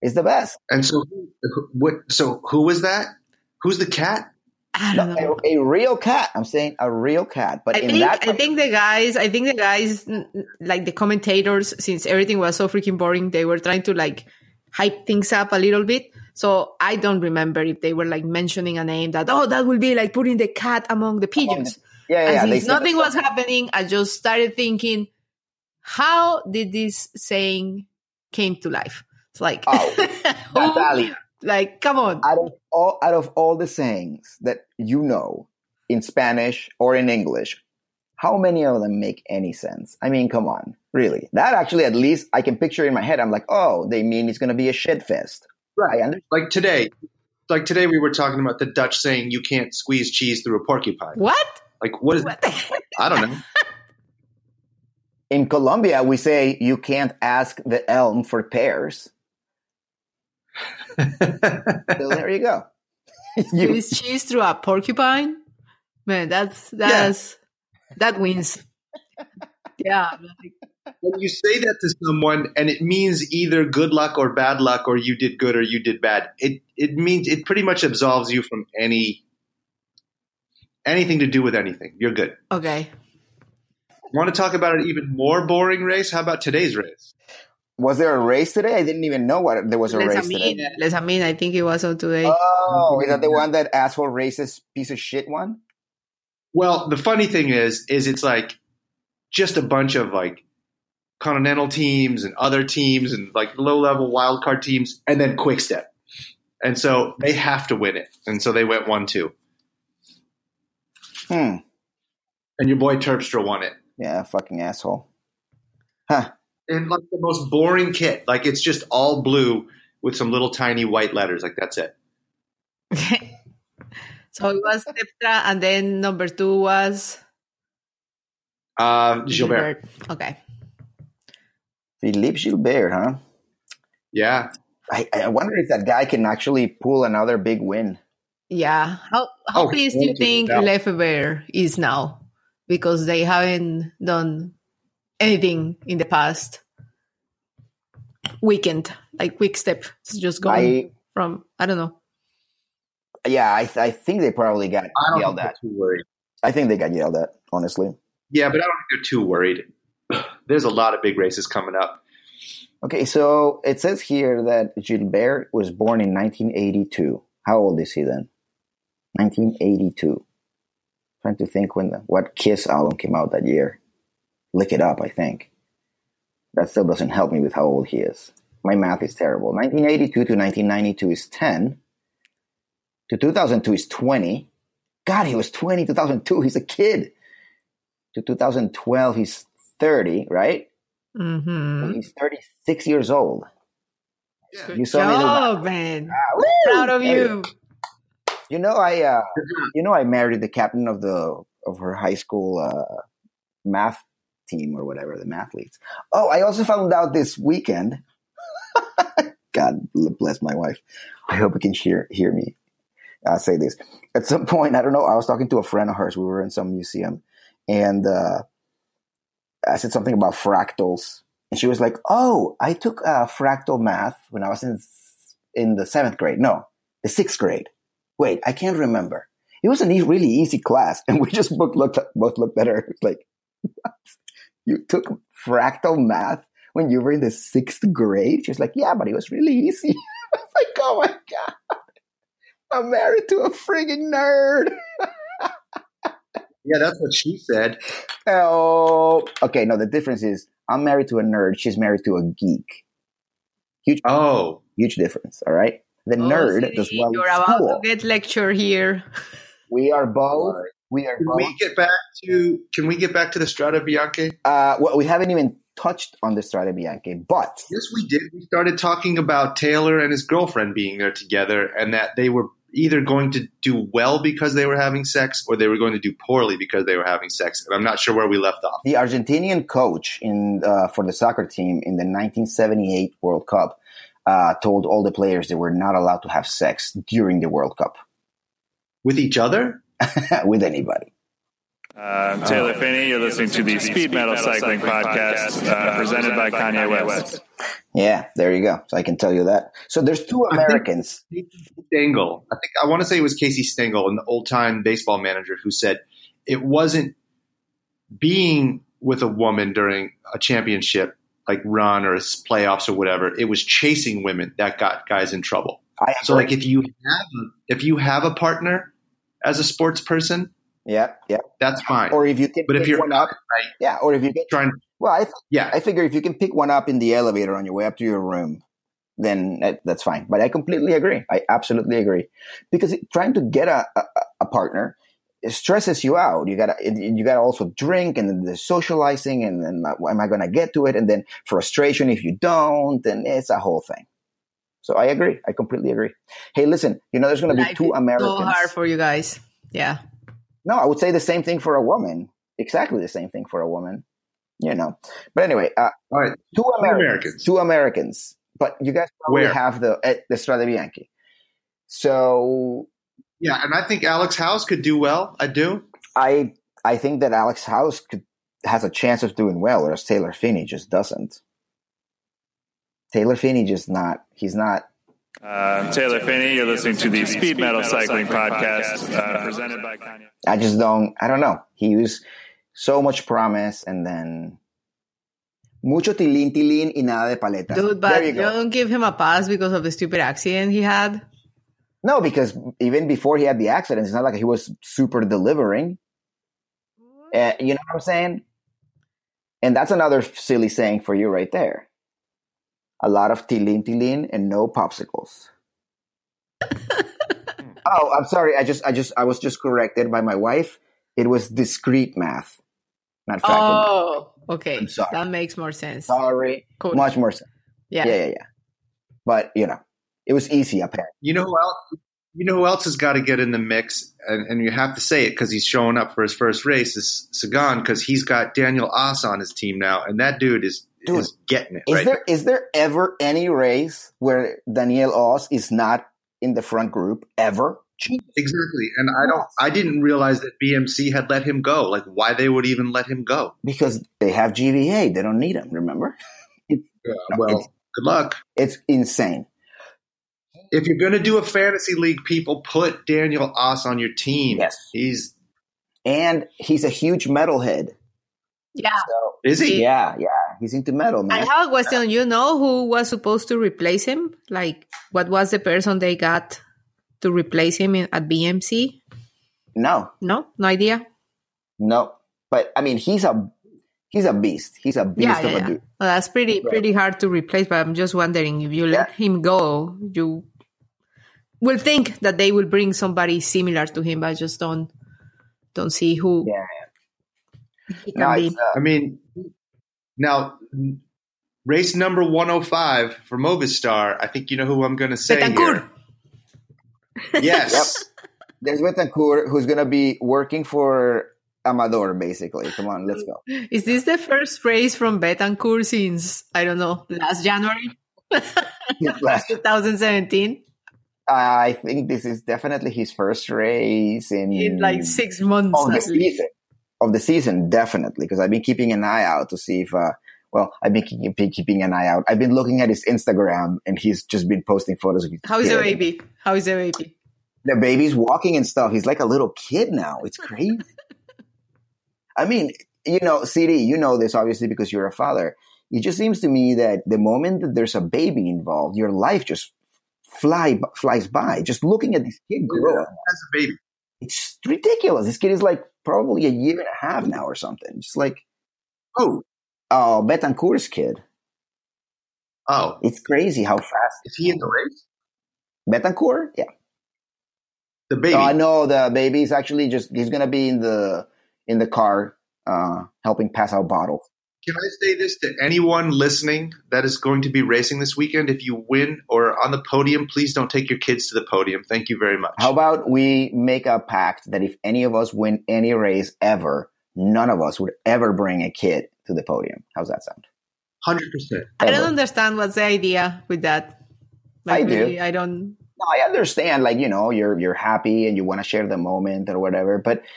It's the best. And so, who- what? So, who was that? Who's the cat? I don't know. A, a real cat. I'm saying a real cat. But I in think that, I think the guys, I think the guys, like the commentators, since everything was so freaking boring, they were trying to like hype things up a little bit. So I don't remember if they were like mentioning a name that oh that will be like putting the cat among the pigeons. yeah, yeah, and yeah. Nothing was happening, I just started thinking, how did this saying came to life? It's like, Oh, [LAUGHS] who-. Like come on, out of all out of all the sayings that you know in Spanish or in English, how many of them make any sense? I mean, come on, really? That actually, at least I can picture in my head. I'm like, oh, they mean it's going to be a shit fest. Right. I. Like today, like today, we were talking about the Dutch saying you can't squeeze cheese through a porcupine. what? Like, what is? What the heck? [LAUGHS] I don't know. In Colombia, we say you can't ask the elm for pears. [LAUGHS] So there you go. [LAUGHS] [LAUGHS] you, Squeeze cheese through a porcupine? Man, that's that's that wins. Yeah, when you say that to someone and it means either good luck or bad luck or you did good or you did bad it it means it pretty much absolves you from any anything to do with anything you're good okay. want to talk about an even more boring race how about today's race was there a race today? I didn't even know what there was a Les race Amin, today. Le Samyn, I think it was on today. Oh, is that the one that asshole racist piece of shit one? well the funny thing is is it's like just a bunch of like continental teams and other teams and like low level wild card teams and then quick step and so they have to win it and so they went one two Hmm. and your boy terpstra won it Yeah, fucking asshole. Huh. And like the most boring kit. Like it's just all blue with some little tiny white letters. Like that's it. Okay. [LAUGHS] so it was Terpstra, and then number two was Uh, Gilbert. Okay. Philippe Gilbert, huh? Yeah. I, I wonder if that guy can actually pull another big win. Yeah. How how Oh, pleased do you think Yeah. Lefevere is now? Because they haven't done anything in the past weekend, like quick step. It's just going I from I don't know. yeah, I, I think they probably got I don't yelled think at. they're too worried. I think they got yelled at, honestly. Yeah, but I don't think they're too worried. [SIGHS] There's a lot of big races coming up. Okay, so it says here that Gilbert was born in 1982. How old is he then? 1982. Trying to think when the, what Kiss album came out that year. Lick it up, I think. That still doesn't help me with how old he is. My math is terrible. 1982 to 1992 is 10. To 2002 is 20. God, he was 20. 2002, he's a kid. To 2012, he's 30, right? Mm-hmm. He's 36 years old. Yeah. You saw me do man. Ah, woo! Proud of Hey, you. You know, I uh, you know I married the captain of the of her high school uh, math team or whatever the mathletes. Oh, I also found out this weekend. [LAUGHS] God bless my wife. I hope you can hear hear me uh, say this. At some point, I don't know. I was talking to a friend of hers. We were in some museum, and uh, I said something about fractals, and she was like, "Oh, I took uh, fractal math when I was in in the seventh grade. No, the sixth grade. Wait, I can't remember. It was a really easy class, [LAUGHS] and we just both looked both looked at her like? [LAUGHS] "You took fractal math when you were in the sixth grade?" She was like, "Yeah, but it was really easy." [LAUGHS] I was like, "Oh my god, I'm married to a frigging nerd." [LAUGHS] Yeah, that's what she said. Oh, okay. No, the difference is I'm married to a nerd. She's married to a geek. Huge, Oh, huge difference. All right. The Oh, nerd see, does well You're in about school. to get lecture here. We are both. We are can we get back to can we get back to the Strade Bianche? Uh, well, we haven't even touched on the Strade Bianche, but Yes, we did. We started talking about Taylor and his girlfriend being there together, and that they were either going to do well because they were having sex, or they were going to do poorly because they were having sex. And I'm not sure where we left off. the Argentinian coach in uh, for the soccer team in the 1978 World Cup uh, told all the players they were not allowed to have sex during the World Cup With each other? [LAUGHS] with anybody. Uh, Taylor Phinney, you're listening to the Speed Metal Cycling Podcast, uh, presented by Kanye West. Yeah, there you go. So I can tell you that. So there's two I think- Americans. Stengel. I think I want to say it was Casey Stengel, an old time baseball manager, who said it wasn't being with a woman during a championship like run or playoffs or whatever. It was chasing women that got guys in trouble. I So like if you have if you have a partner as a sports person, yeah, yeah. that's fine. Or if you can but if pick you're one up, right, yeah. Or if you get trying, well, I yeah, I figure if you can pick one up in the elevator on your way up to your room, then that's fine. But I completely agree. I absolutely agree because it- trying to get a, a, a partner it stresses you out. You gotta you gotta also drink and the socializing and then am I gonna get to it and then frustration if you don't and it's a whole thing. So I agree. I completely agree. Hey, listen, you know there's gonna be Life two Americans. So hard for you guys. Yeah. No, I would say the same thing for a woman. Exactly the same thing for a woman. You know. But anyway, uh, all right. two Americans, Americans. Two Americans. But you guys probably Where? have the at the Strade Bianche. So Yeah, and I think Alex Howes could do well. I do. I I think that Alex Howes could has a chance of doing well, whereas Taylor Phinney just doesn't. Taylor Phinney just not. He's not. Uh, Taylor Phinney, you're listening to the Speed Metal Cycling Podcast, uh, presented by Kanye. I just don't. I don't know. He was so much promise, and then mucho tilín tilín y nada de paleta. Dude, but there you you go. don't give him a pass because of the stupid accident he had. No, because even before he had the accident, it's not like he was super delivering. Uh, you know what I'm saying? And that's another silly saying for you right there. A lot of tilin tilin and no popsicles. [LAUGHS] oh, I'm sorry. I just, I just, I was just corrected by my wife. It was discrete math, not fractal. math. Oh, okay. I'm sorry. That makes more sense. Sorry, Cool. much more sense. yeah. Yeah, yeah, yeah. But you know, it was easy apparently. You know who else? You know who else has got to get in the mix, and, and you have to say it because he's showing up for his first race is Sagan because he's got Daniel Oss on his team now, and that dude is Dude, is getting it. Is right there is there ever any race where Daniel Oss is not in the front group ever? exactly, and I don't. I didn't realize that BMC had let him go. Like why they would even let him go? Because they have GVA, they don't need him. Remember, [LAUGHS] Yeah, well, it's- good luck. it's insane. If you're going to do a fantasy league, people put Daniel Oss on your team. Yes, He's and he's a huge metalhead. Yeah. So is he? yeah, yeah, he's into metal, man. I have a question. You know who was supposed to replace him? Like, what was the person they got to replace him in, at BMC? no, No, no idea. no. But I mean, he's a he's a beast. He's a beast Yeah, of yeah, a yeah. dude. Well, that's pretty Right. pretty hard to replace. But I'm just wondering if you let him go, you will think that they will bring somebody similar to him. But I just don't don't see who Yeah. he can No, uh, I mean, now race number 105 for Movistar. I think you know who I'm going to say Betancur. here. [LAUGHS] Yes. there's Betancur who's gonna be working for Amador, basically. Come on, let's go. Is this the first race from Betancur since I don't know last January, 2017? [LAUGHS] I think this is definitely his first race in, In like six months. of the season. Of the season, definitely, because I've been keeping an eye out to see if. Uh, well, I've been keeping, keeping an eye out. I've been looking at his Instagram, and he's just been posting photos of his How is the baby? How is the baby? The baby's walking and stuff. He's like a little kid now. It's crazy. [LAUGHS] I mean, you know, CD, you know this obviously because you're a father. It just seems to me that the moment that there's a baby involved, your life just fly flies by. Just looking at this kid grow up, As a baby. It's ridiculous. This kid is like probably a year and a half now or something. Just like, Oh, oh, Betancur's kid. oh. It's crazy how fast Is he in the race? Betancur. Yeah. The baby. Oh, I know the baby's actually just he's gonna be in the in the car uh helping pass out bottles. Can I say this to anyone listening that is going to be racing this weekend? If you win or on the podium, please don't take your kids to the podium. Thank you very much. How about we make a pact that if any of us win any race ever, none of us would ever bring a kid to the podium. How's that sound? 100%. I don't understand what's the idea with that. I do. really, I don't. No, I understand, like, you know, you're you're happy and you want to share the moment or whatever, but th- it-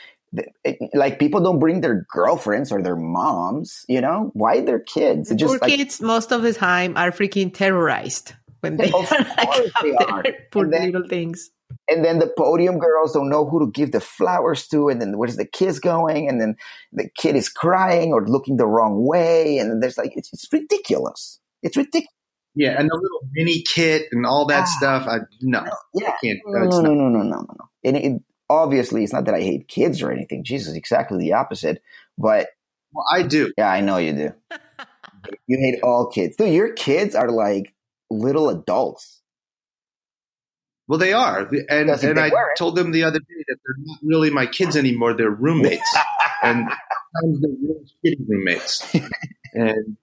like people don't bring their girlfriends or their moms, you know? Why their kids? It Poor like kids most of the time are freaking terrorized when they [LAUGHS] Of [LAUGHS] are like they are. Poor And then- little things. and then the podium girls don't know who to give the flowers to and then where's the kiss going and then the kid is crying or looking the wrong way and there's like it's, it's ridiculous it's ridiculous Yeah, and the little mini kit and all that Ah. stuff. I no, yeah I can't. no That's no, not, no no no no no no and it, obviously it's not that i hate kids or anything. Jesus exactly the opposite. But well, I do. yeah i know you do. [LAUGHS] You hate all kids. Dude your kids are like little adults. Well, they are, and and they I weren't- told them the other day that they're not really my kids anymore. They're roommates, [LAUGHS] and sometimes they're really shitty roommates, [LAUGHS] and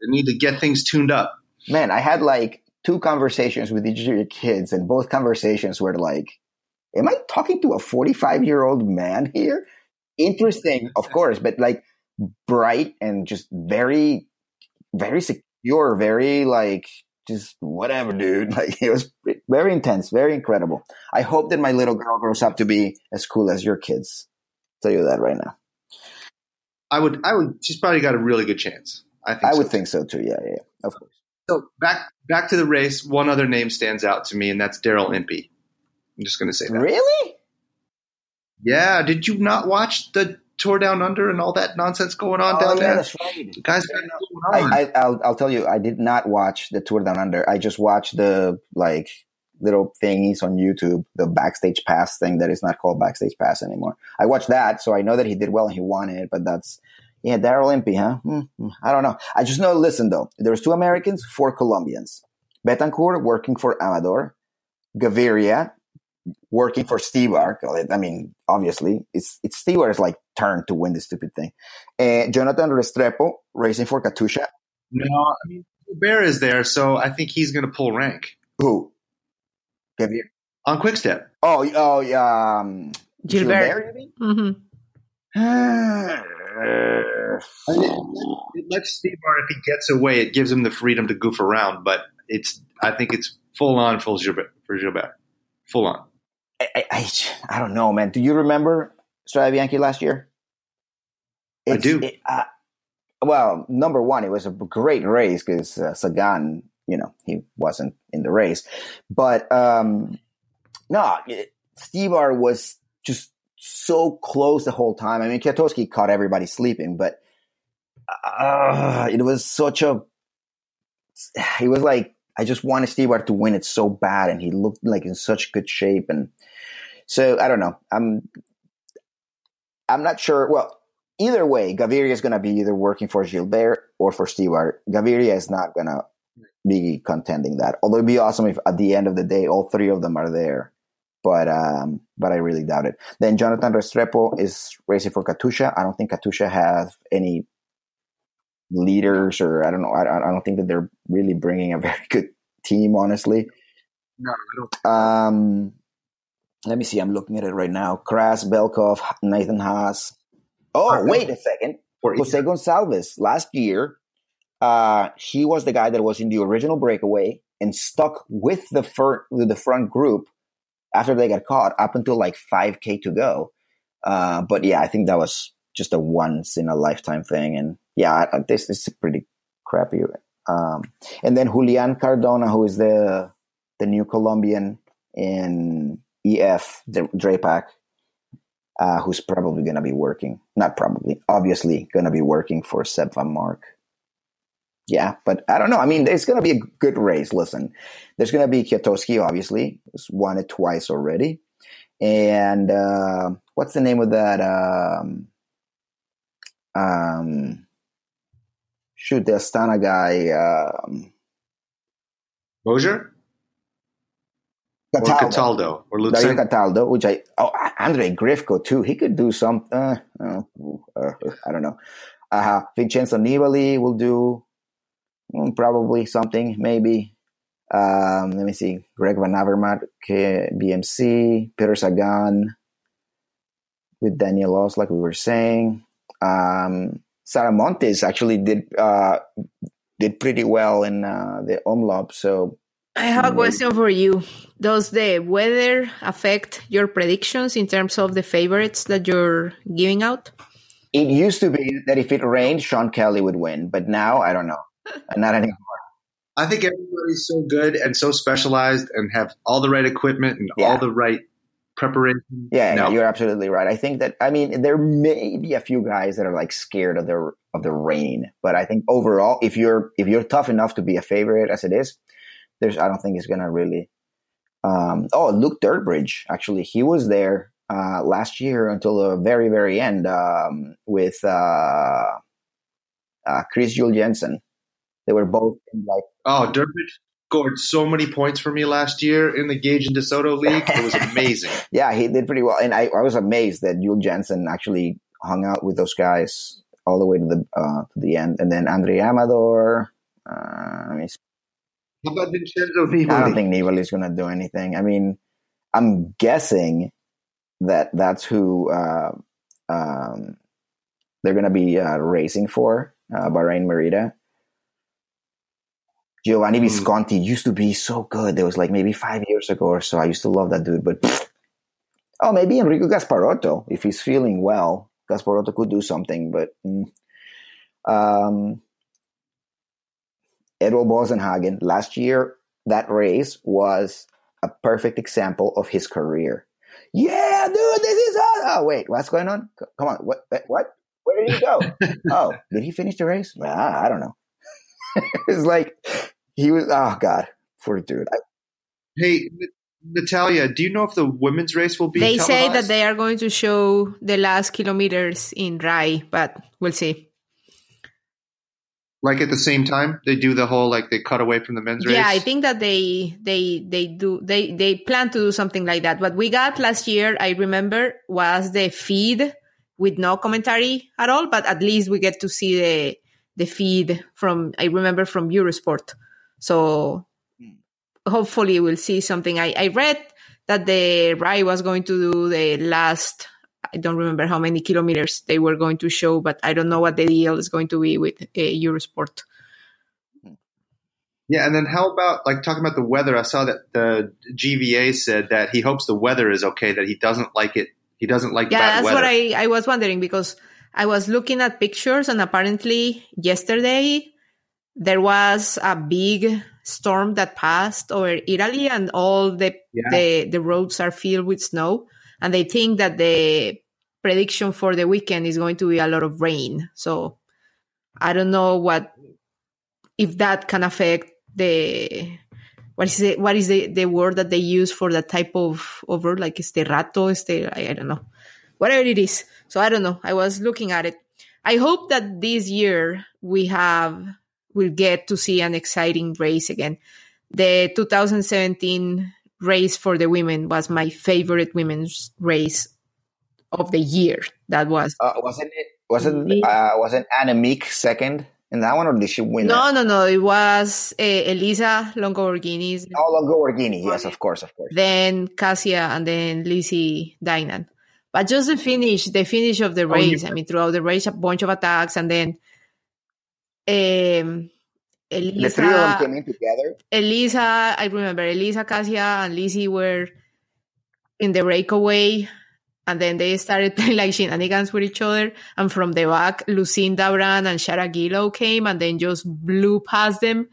they need to get things tuned up. man, I had like two conversations with each of your kids, and both conversations were like, Am I talking to a 45 year old man here? Interesting, of [LAUGHS] course, but like bright and just very, very secure, very like, just whatever, dude. [LAUGHS] Like it was very intense, very incredible. I hope that my little girl grows up to be as cool as your kids. tell you that right now. I would, I would. She's probably got a really good chance. I think. I so. would think so too. Yeah, yeah, yeah. of course. So back back to the race. One other name stands out to me, and that's Daryl Impey. I'm just going to say that. Really? Yeah. Did you not watch the tour down under and all that nonsense going on Oh, down yeah, there? that's right. The guys got on. I, I, I'll, I'll tell you, I did not watch the Tour Down Under. I just watched the like little thingies on YouTube, the backstage pass thing that is not called backstage pass anymore. I watched that, so I know that he did well and he won it. But that's yeah, Daryl Impey, huh? Hmm, hmm, I don't know. I just know. Listen though, there's two Americans, four Colombians. Betancur working for Amador, Gaviria working for Stybar. I mean, obviously, it's it's Stybar's like turn to win this stupid thing. Uh, Jonathan Restrepo racing for Katusha. no, I mean Bear is there, so I think he's going to pull rank Who? Gaviria. on Quickstep. Oh, oh, yeah. Um, Gilbert. Gilbert, hmm you mean? I mean, it lets Stybar if he gets away, it gives him the freedom to goof around. But it's, I think it's full on full Gilbert for Gilbert, full on. I, I, I, don't know, man. Do you remember Bianchi last year? I do. It, uh, well, number one, it was a great race because uh, Sagan, you know, he wasn't in the race. But um, no, it, Stybar was just so close the whole time. I mean, Kwiatkowski caught everybody sleeping, but uh, it was such a. He was like, I just wanted Stybar to win it so bad, and he looked like in such good shape, and so I don't know. I'm, I'm not sure. Well, either way, Gaviria is going to be either working for Gilbert or for Stybar. Gaviria is not going to be contending that. Although it'd be awesome if at the end of the day all three of them are there. But um, but I really doubt it. Then Jonathan Restrepo is racing for Katusha. I don't think Katusha has any leaders, or I don't know. I, I don't think that they're really bringing a [LAUGHS] very good team, honestly. No, I don't. Um, let me see. I'm looking at it right now. Kras, Belkov, Nathan Haas. Oh, Are- wait a second. For José Gonçalves last year, uh, he was the guy that was in the original breakaway and stuck with the with the front group after they got caught up until like 5k to go. Uh, but yeah, I think that was just a once in a lifetime thing. And yeah, this, this is pretty crappy. Um, and then Julian Cardona, who is the the new Colombian in EF, the Drapac, uh, who's probably going to be working. Not probably, obviously going to be working for Sep Vanmarcke. Yeah, but I don't know. I mean, it's going to be a good race. Listen, there's going to be Kwiatkowski, obviously. He's won it twice already. And uh, what's the name of that? Um, um, shoot, the Astana guy. Um, Moser or Cataldo. Cataldo or Dario. Cataldo, which I oh Andrey Grivko too. He could do some. Uh, uh, uh, I don't know. Uh, Vincenzo Nibali will do mm, probably something. Maybe. Um, let me see. Greg Van Avermaet, BMC, Peter Sagan, with Daniel Oss, like we were saying. Um, Sarah Montes actually did uh, did pretty well in uh, the Omloop, so I have a question for you. Does the weather affect your predictions in terms of the favorites that you're giving out? It used to be that if it rained, Sean Kelly would win, but now I don't know. [LAUGHS] Not anymore. I think everybody's so good and so specialized and have all the right equipment and Yeah. all the right preparation. Yeah, no. you're absolutely right. I think that I mean there may be a few guys that are like scared of the of the rain, but I think overall, if you're if you're tough enough to be a favorite as it is, there's I don't think it's gonna really. Um, oh, Luke Durbridge actually he was there uh, last year until the very very end um, with uh, uh, Chris Juul Jensen. They were both in like Oh, Durbridge scored so many points for me last year in the Gage and DeSoto League. It was amazing. [LAUGHS] Yeah, he did pretty well, and I, I was amazed that Juul Jensen actually hung out with those guys all the way to the uh, to the end, and then Andre Amador. Uh, How about Vincenzo I don't think Nibali is going to do anything. I mean, I'm guessing that that's who uh, um, they're going to be uh, racing for uh, Bahrain Merida. Giovanni Hmm. Visconti used to be so good. There was like maybe five years ago or so. I used to love that dude, but oh, maybe Enrico Gasparotto if he's feeling well. Gasparotto could do something, but mm. um, Edvald Boasson Hagen last year that race was a perfect example of his career. Yeah, dude, this is awesome. Oh wait, what's going on? Come on, what? What? Where did he go? [LAUGHS] oh, did he finish the race? Ah, I don't know. [LAUGHS] it's like he was. Oh God, poor dude. I, Hey, Natalia, do you know if the women's race will be They say that they are going to show the last kilometers in Rai, but we'll see. Like at the same time they do the whole like they cut away from the men's race. Yeah, I think that they they they do they they plan to do something like that. What we got last year, I remember, was the feed with no commentary at all, but at least we get to see the the feed from I remember from Eurosport. So hopefully we'll see something. I, I read that the Rai was going to do the last I don't remember how many kilometers they were going to show, but I don't know what the deal is going to be with uh, Eurosport. Yeah, and then how about like talking about the weather? I saw that the GVA said that he hopes the weather is okay. That he doesn't like it. He doesn't like Yeah, that's weather. what I, I was wondering because I was looking at pictures and apparently yesterday there was a big storm that passed over Italy and all the Yeah. the, the roads are filled with snow and they think that the prediction for the weekend is going to be a lot of rain. So I don't know what if that can affect the what is it what is the, the word that they use for that type of over like este rato este I, I don't know. Whatever it is. So i don't know. I was looking at it. I hope that this year we have will get to see an exciting race again. The 2017 race for the women was my favorite women's race of the year that was Uh, wasn't it? Wasn't uh, wasn't Annemiek second in that one, or did she win? no that? no no it was uh, elisa Longo Borghini's Oh, Lamborghini. Yes, of course, of course. then Kasia, and then Lizzie Deignan. But just the finish, the finish of the Oh, race. I mean, throughout the race, a bunch of attacks, and then um, The three of them came in together. Elisa, I remember Elisa, Kasia, and Lizzie were in the breakaway, and then they started [LAUGHS] playing like shenanigans with each other. And from the back, Lucinda Brand and Shara Gillow came, and then just blew past them.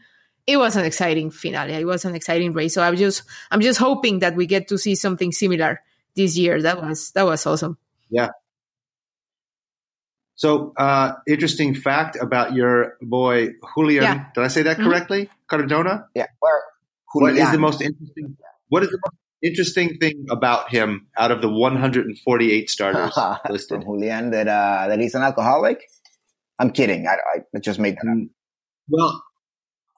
It was an exciting finale. It was an exciting race. So I'm just, I'm just hoping that we get to see something similar this year. That was, that was awesome. So, uh, interesting fact about your boy Julian. Yeah. Did I say that Mhm. correctly? Cardona. Yeah. Where? What is the most interesting? What is the most interesting thing about him out of the 148 starters [LAUGHS] listed? Julian that uh, that he's an alcoholic? I'm kidding. I, I just made that up. Mm, Well,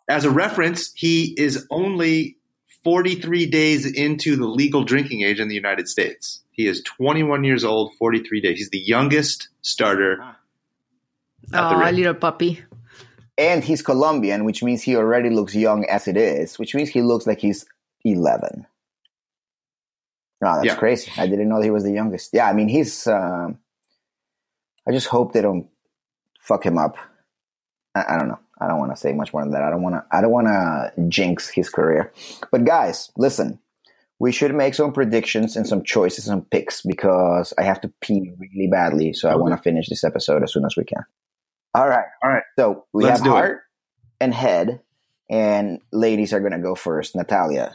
as a reference, he is only 43 days into the legal drinking age in the United States. He is 21 years old, 43 days. He's the youngest starter. At Oh, a little puppy. And he's Colombian, which means he already looks young as it is, which means he looks like he's 11. No, that's Yeah. crazy. I didn't know he was the youngest. Yeah, I mean, he's. Um, I just hope they don't fuck him up. I, I don't know. I don't want to say much more than that. I don't want to. I don't want to jinx his career. But guys, listen. We should make some predictions and some choices and picks because I have to pee really badly. So I want to finish this episode as soon as we can. All right. All right. So we Let's have do it. heart and head, and ladies are going to go first. Natalia,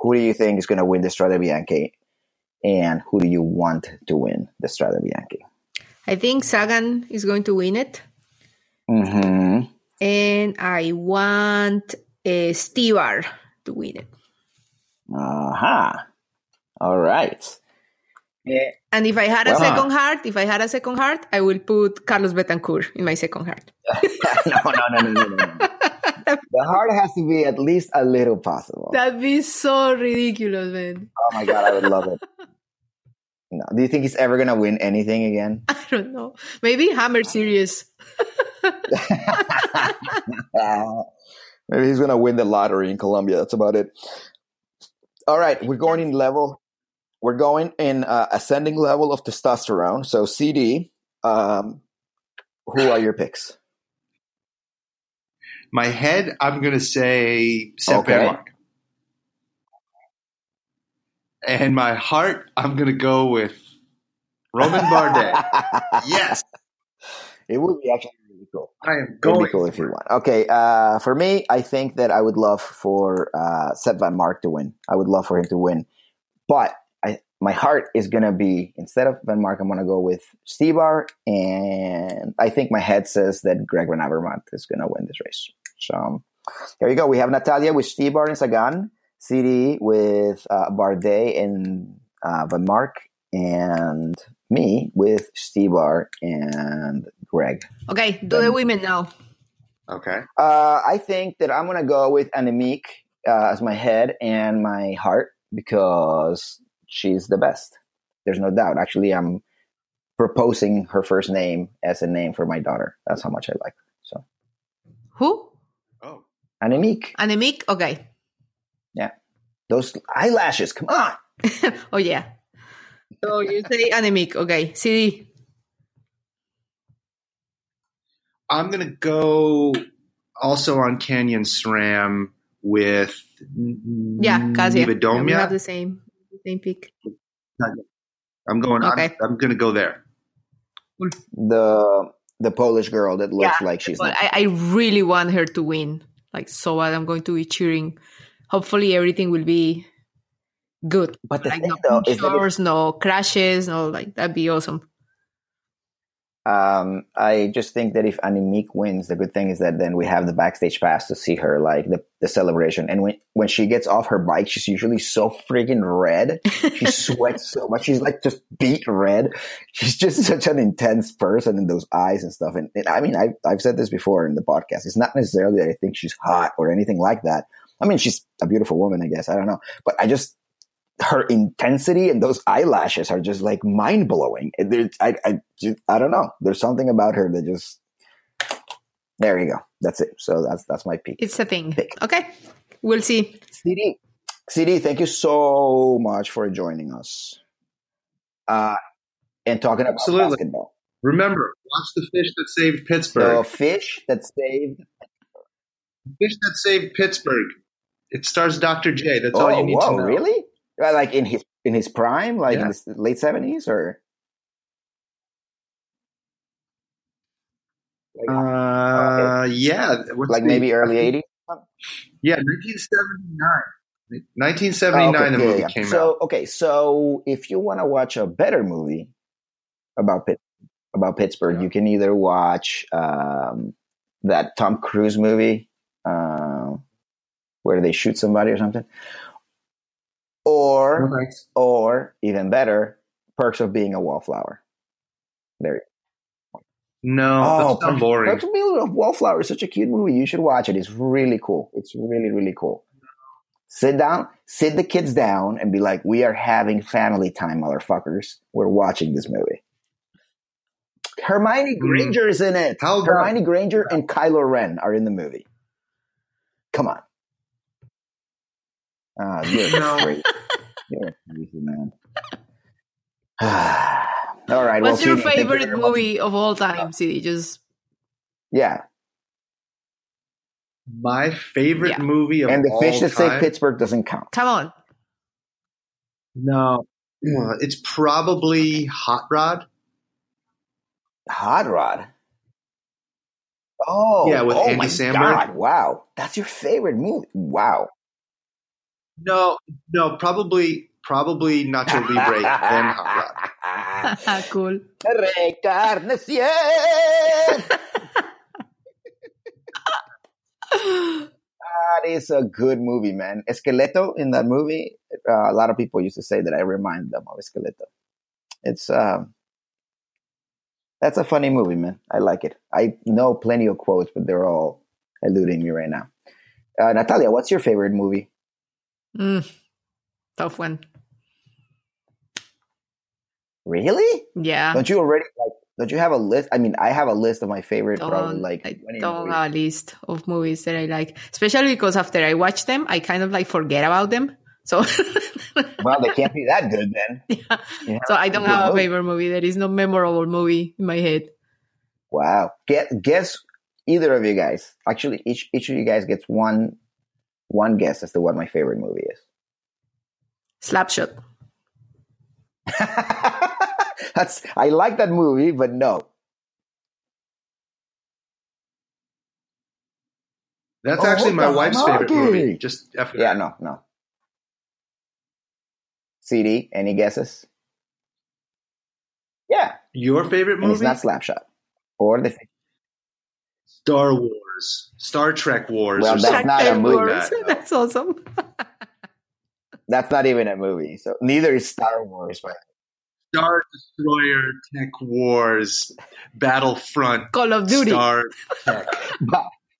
who do you think is going to win the Strade Bianche, and who do you want to win the Strade Bianche? I think Sagan is going to win it. Mm-hmm. And I want uh, Stybar to win it. Aha. All right. Yeah. And if I had a Well, second heart, if I had a second heart, I will put Carlos Betancur in my second heart. [LAUGHS] no, no, no, no, no, no. no. the heart has to be at least a little possible. That'd be so ridiculous, man. oh my god, I would love it. No. Do you think he's ever gonna win anything again? [LAUGHS] I don't know. Maybe Hammer Series. [LAUGHS] Maybe he's gonna win the lottery in Colombia. That's about it. All right, we're going in level. We're going in uh, ascending level of testosterone. So CD, um, who are your picks? My head, I'm going to say Sepp Okay. Van And my heart, I'm going to go with Romain Bardet. [LAUGHS] yes, it would be actually really cool. I am going. be cool if you won. Okay, uh, for me, I think that I would love for uh, Sep Vanmarcke to win. I would love for him to win, but I, my heart is gonna be instead of Vanmarcke, I'm gonna go with Stybar, and I think my head says that Greg Van Avermaet is gonna win this race. So there you go. We have Natalia with Stybar and Sagan, CD with uh, Bardet and uh, Vanmarcke, and me with Stybar and Greg. Okay, do the women now. Okay. Uh, I think that I'm gonna go with Annemiek uh, as my head and my heart because she's the best. There's no doubt. Actually, I'm proposing her first name as a name for my daughter. That's how much I like her. So Who? Oh, Annemiek, Anemic? Okay. Yeah. Those eyelashes. Come on. [LAUGHS] oh, yeah. [LAUGHS] So you say Anemic. Okay. CD. I'm going to go also on Canyon SRAM with Yeah, Kasia. Yeah, we have the same, the same pick. I'm going. Okay. I'm, I'm going to go there. The the Polish girl that looks Yeah, like she's But. I, I really want her to win. Like, so bad. I'm going to be cheering. Hopefully, everything will be good. But the like, thing no though is that if- punctures, no crashes, no, like, that'd be awesome. Um, I just think that if Annemiek wins, the good thing is that then we have the backstage pass to see her, like the, the celebration. And when when she gets off her bike, she's usually so freaking red. She [LAUGHS] sweats so much. She's like just beat red. She's just such an intense person in those eyes and stuff. And, and I mean, I, I've said this before in the podcast. It's not necessarily that I think she's hot or anything like that. I mean, she's a beautiful woman, I guess. I don't know, but I just her intensity and those eyelashes are just like mind blowing. I, I, just, I don't know. There's something about her that just, there you go. That's it. So that's, that's my pick. It's a thing. Pick. Okay. We'll see. CD, CD, thank you so much for joining us. Uh, and talking about Absolutely. basketball. Remember, watch the fish that saved Pittsburgh. The fish that saved. The fish that saved Pittsburgh. It stars Dr. J. That's oh, all you need whoa, to know. really? Uh, Like in his in his prime, like in Yeah. the s- late seventies, or like, Uh, yeah. What's like the- maybe early eighties. Yeah, 1979. 1979, the movie came so out. okay, so if you want to watch a better movie about Pitt, about Pittsburgh, Yeah. you can either watch um, that Tom Cruise movie uh, where they shoot somebody or something, or or even better, Perks of Being a Wallflower. There. No, Oh, that's boring. Perks of Being a Wallflower is such a cute movie. You should watch it. It's really cool. It's really really cool. Sit down, sit the kids down, and be like, "We are having family time, motherfuckers. We're watching this movie." Hermione Granger is in it. How Hermione Granger and Kylo Ren are in the movie. Come on. Ah, you're No. great. [LAUGHS] You're crazy, man. [SIGHS] all right. What's well, your CD, thank you favorite movie of all time, CD? Just Yeah, My favorite Yeah. movie of and the fish that time. saved Pittsburgh doesn't count. come on. No, [CLEARS THROAT] it's probably Hot Rod. Hot Rod. Oh, Yeah, with oh Andy my Samberg. God! Wow, that's your favorite movie. Wow. No, no, probably probably Nacho Libre then Hot [LAUGHS] Rod. cool. Reencarnación. [LAUGHS] That is a good movie, man. Esqueleto in that movie. Uh, a lot of people used to say that I remind them of Esqueleto. It's um, that's a funny movie, man. I like it. I know plenty of quotes, but they're all eluding me right now. Uh, Natalia, what's your favorite movie? Mm, tough one. Really? Yeah. Don't you already like? Don't you have a list? I mean, I have a list of my favorite, Don't, probably like I don't have a list of movies that I like, especially because after I watch them, I kind of like forget about them. So, [LAUGHS] Well, they can't be that good then. [LAUGHS] yeah. So I don't have a movie. favorite movie. There is no memorable movie in my head. Wow. Get guess either of you guys. Actually, each each of you guys gets one one guess as to what my favorite movie is. Slapshot. [LAUGHS] That's I like that movie, but no. That's Oh, actually my wife's fuck? favorite movie. Just FYI. Yeah, no, no. CD, any guesses? Yeah, Your favorite and it's not Slapshot or the. Star Wars, Star Trek Wars. Well, that's something not a Star movie. Wars. like. [LAUGHS] That's awesome. [LAUGHS] That's not even a movie. So neither is Star Wars. But Star Destroyer, Tech Wars, Battlefront, Call of Duty. Star Tech. [LAUGHS]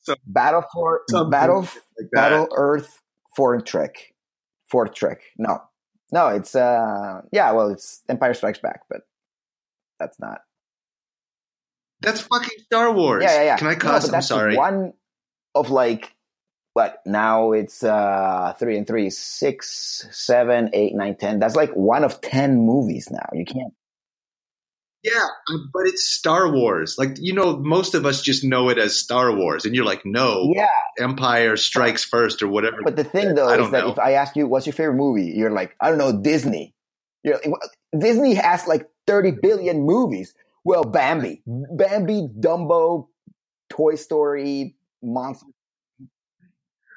So- Battle for Something Battle like. Battle Earth Fort Trek. Fort Trek. No. No, it's uh yeah, well it's Empire Strikes Back, but that's not. That's fucking Star Wars. Yeah, yeah, yeah. Can I No, cuss? but I'm sorry. One of like what now it's uh three and three, six, seven, eight, nine, ten. That's like one of ten movies now. You can't Yeah, um, but it's Star Wars. Like you know, most of us just know it as Star Wars, and you're like, no, Yeah. Empire Strikes First or whatever. But the thing though is that know. if I ask you what's your favorite movie, you're like, I don't know, Disney. You're like, Disney has like 30 billion movies. Well, Bambi, Bambi, Dumbo, Toy Story, Monster.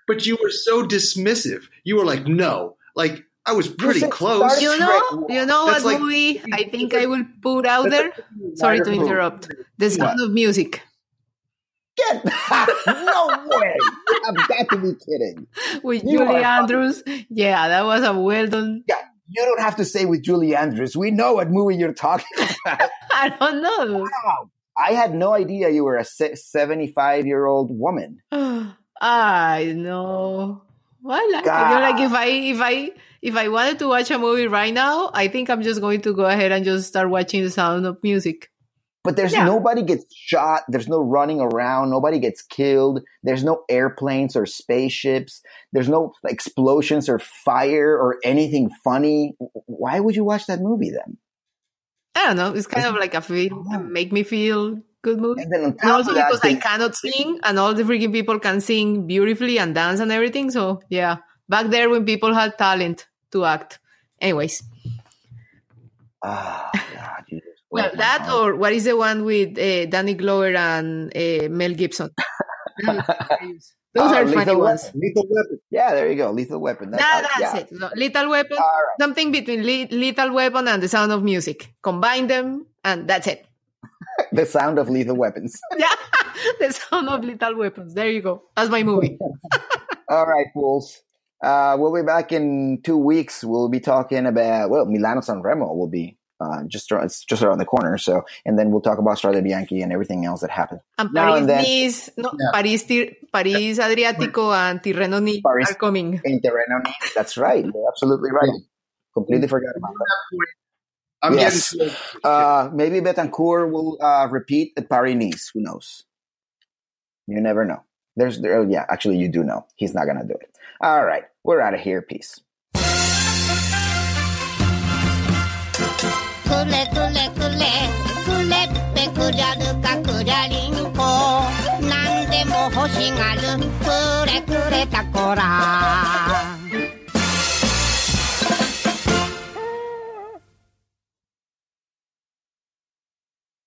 But you were so dismissive. You were like, no, like I was pretty close. You know, you know That's what like- movie [LAUGHS] I think I will put out there? Sorry to interrupt. The Sound of Music Get [LAUGHS] no way! I've got to be kidding. [LAUGHS] with You Julie are Andrews. Yeah, that was a well done. Yeah, you don't have to say with Julie Andrews. We know what movie you're talking [LAUGHS] about. [LAUGHS] I don't know. Wow. I had no idea you were a 75 year old woman. [SIGHS] I know. Well, like, I feel like if I if I if I wanted to watch a movie right now, I think I'm just going to go ahead and just start watching The Sound of Music. But there's Yeah. nobody gets shot. There's no running around. Nobody gets killed. There's no airplanes or spaceships. There's no explosions or fire or anything funny. Why would you watch that movie then? I don't know. It's kind of like a feel, make me feel good movie. And then on And also that, because I cannot sing, and all the freaking people can sing beautifully and dance and everything. So yeah, back there when people had talent to act. Anyways, Ah, God, you just well, that heart. or what is the one with uh, Danny Glover and uh, Mel Gibson? [LAUGHS] Those Oh, are funny Lethal ones. Weapon. Lethal Weapon. Yeah, there you go. Lethal Weapon. That- That, uh, that's yeah. it. So, Lethal Weapon, right. something between Le- Lethal Weapon and The Sound of Music. Combine them, and that's it. [LAUGHS] The sound of lethal weapons. [LAUGHS] Yeah, The Sound of Lethal Weapons. There you go. That's my movie. All right, fools. Uh, we'll be back in two weeks. We'll be talking about well, Milano San Remo will be uh, just around, it's just around the corner. So, and then we'll talk about Strade Bianche and everything else that happened. And Now Paris and then. Nice, no, Yeah. Paris, Tir- Paris Adriatico and Tirreno Nice Paris- are coming. In Tirreno, that's right. You're absolutely right. Completely forgot about that. I'm Yes. Uh, maybe Betancur will uh, repeat at Paris Nice. Who knows? You never know. There's, there, yeah, actually, you do know. He's not gonna do it. All right, we're out of here. Peace. くれくれくれ。くれっぺくりゃるかくりゃりんこ。なんでも欲しがる。くれくれたこら。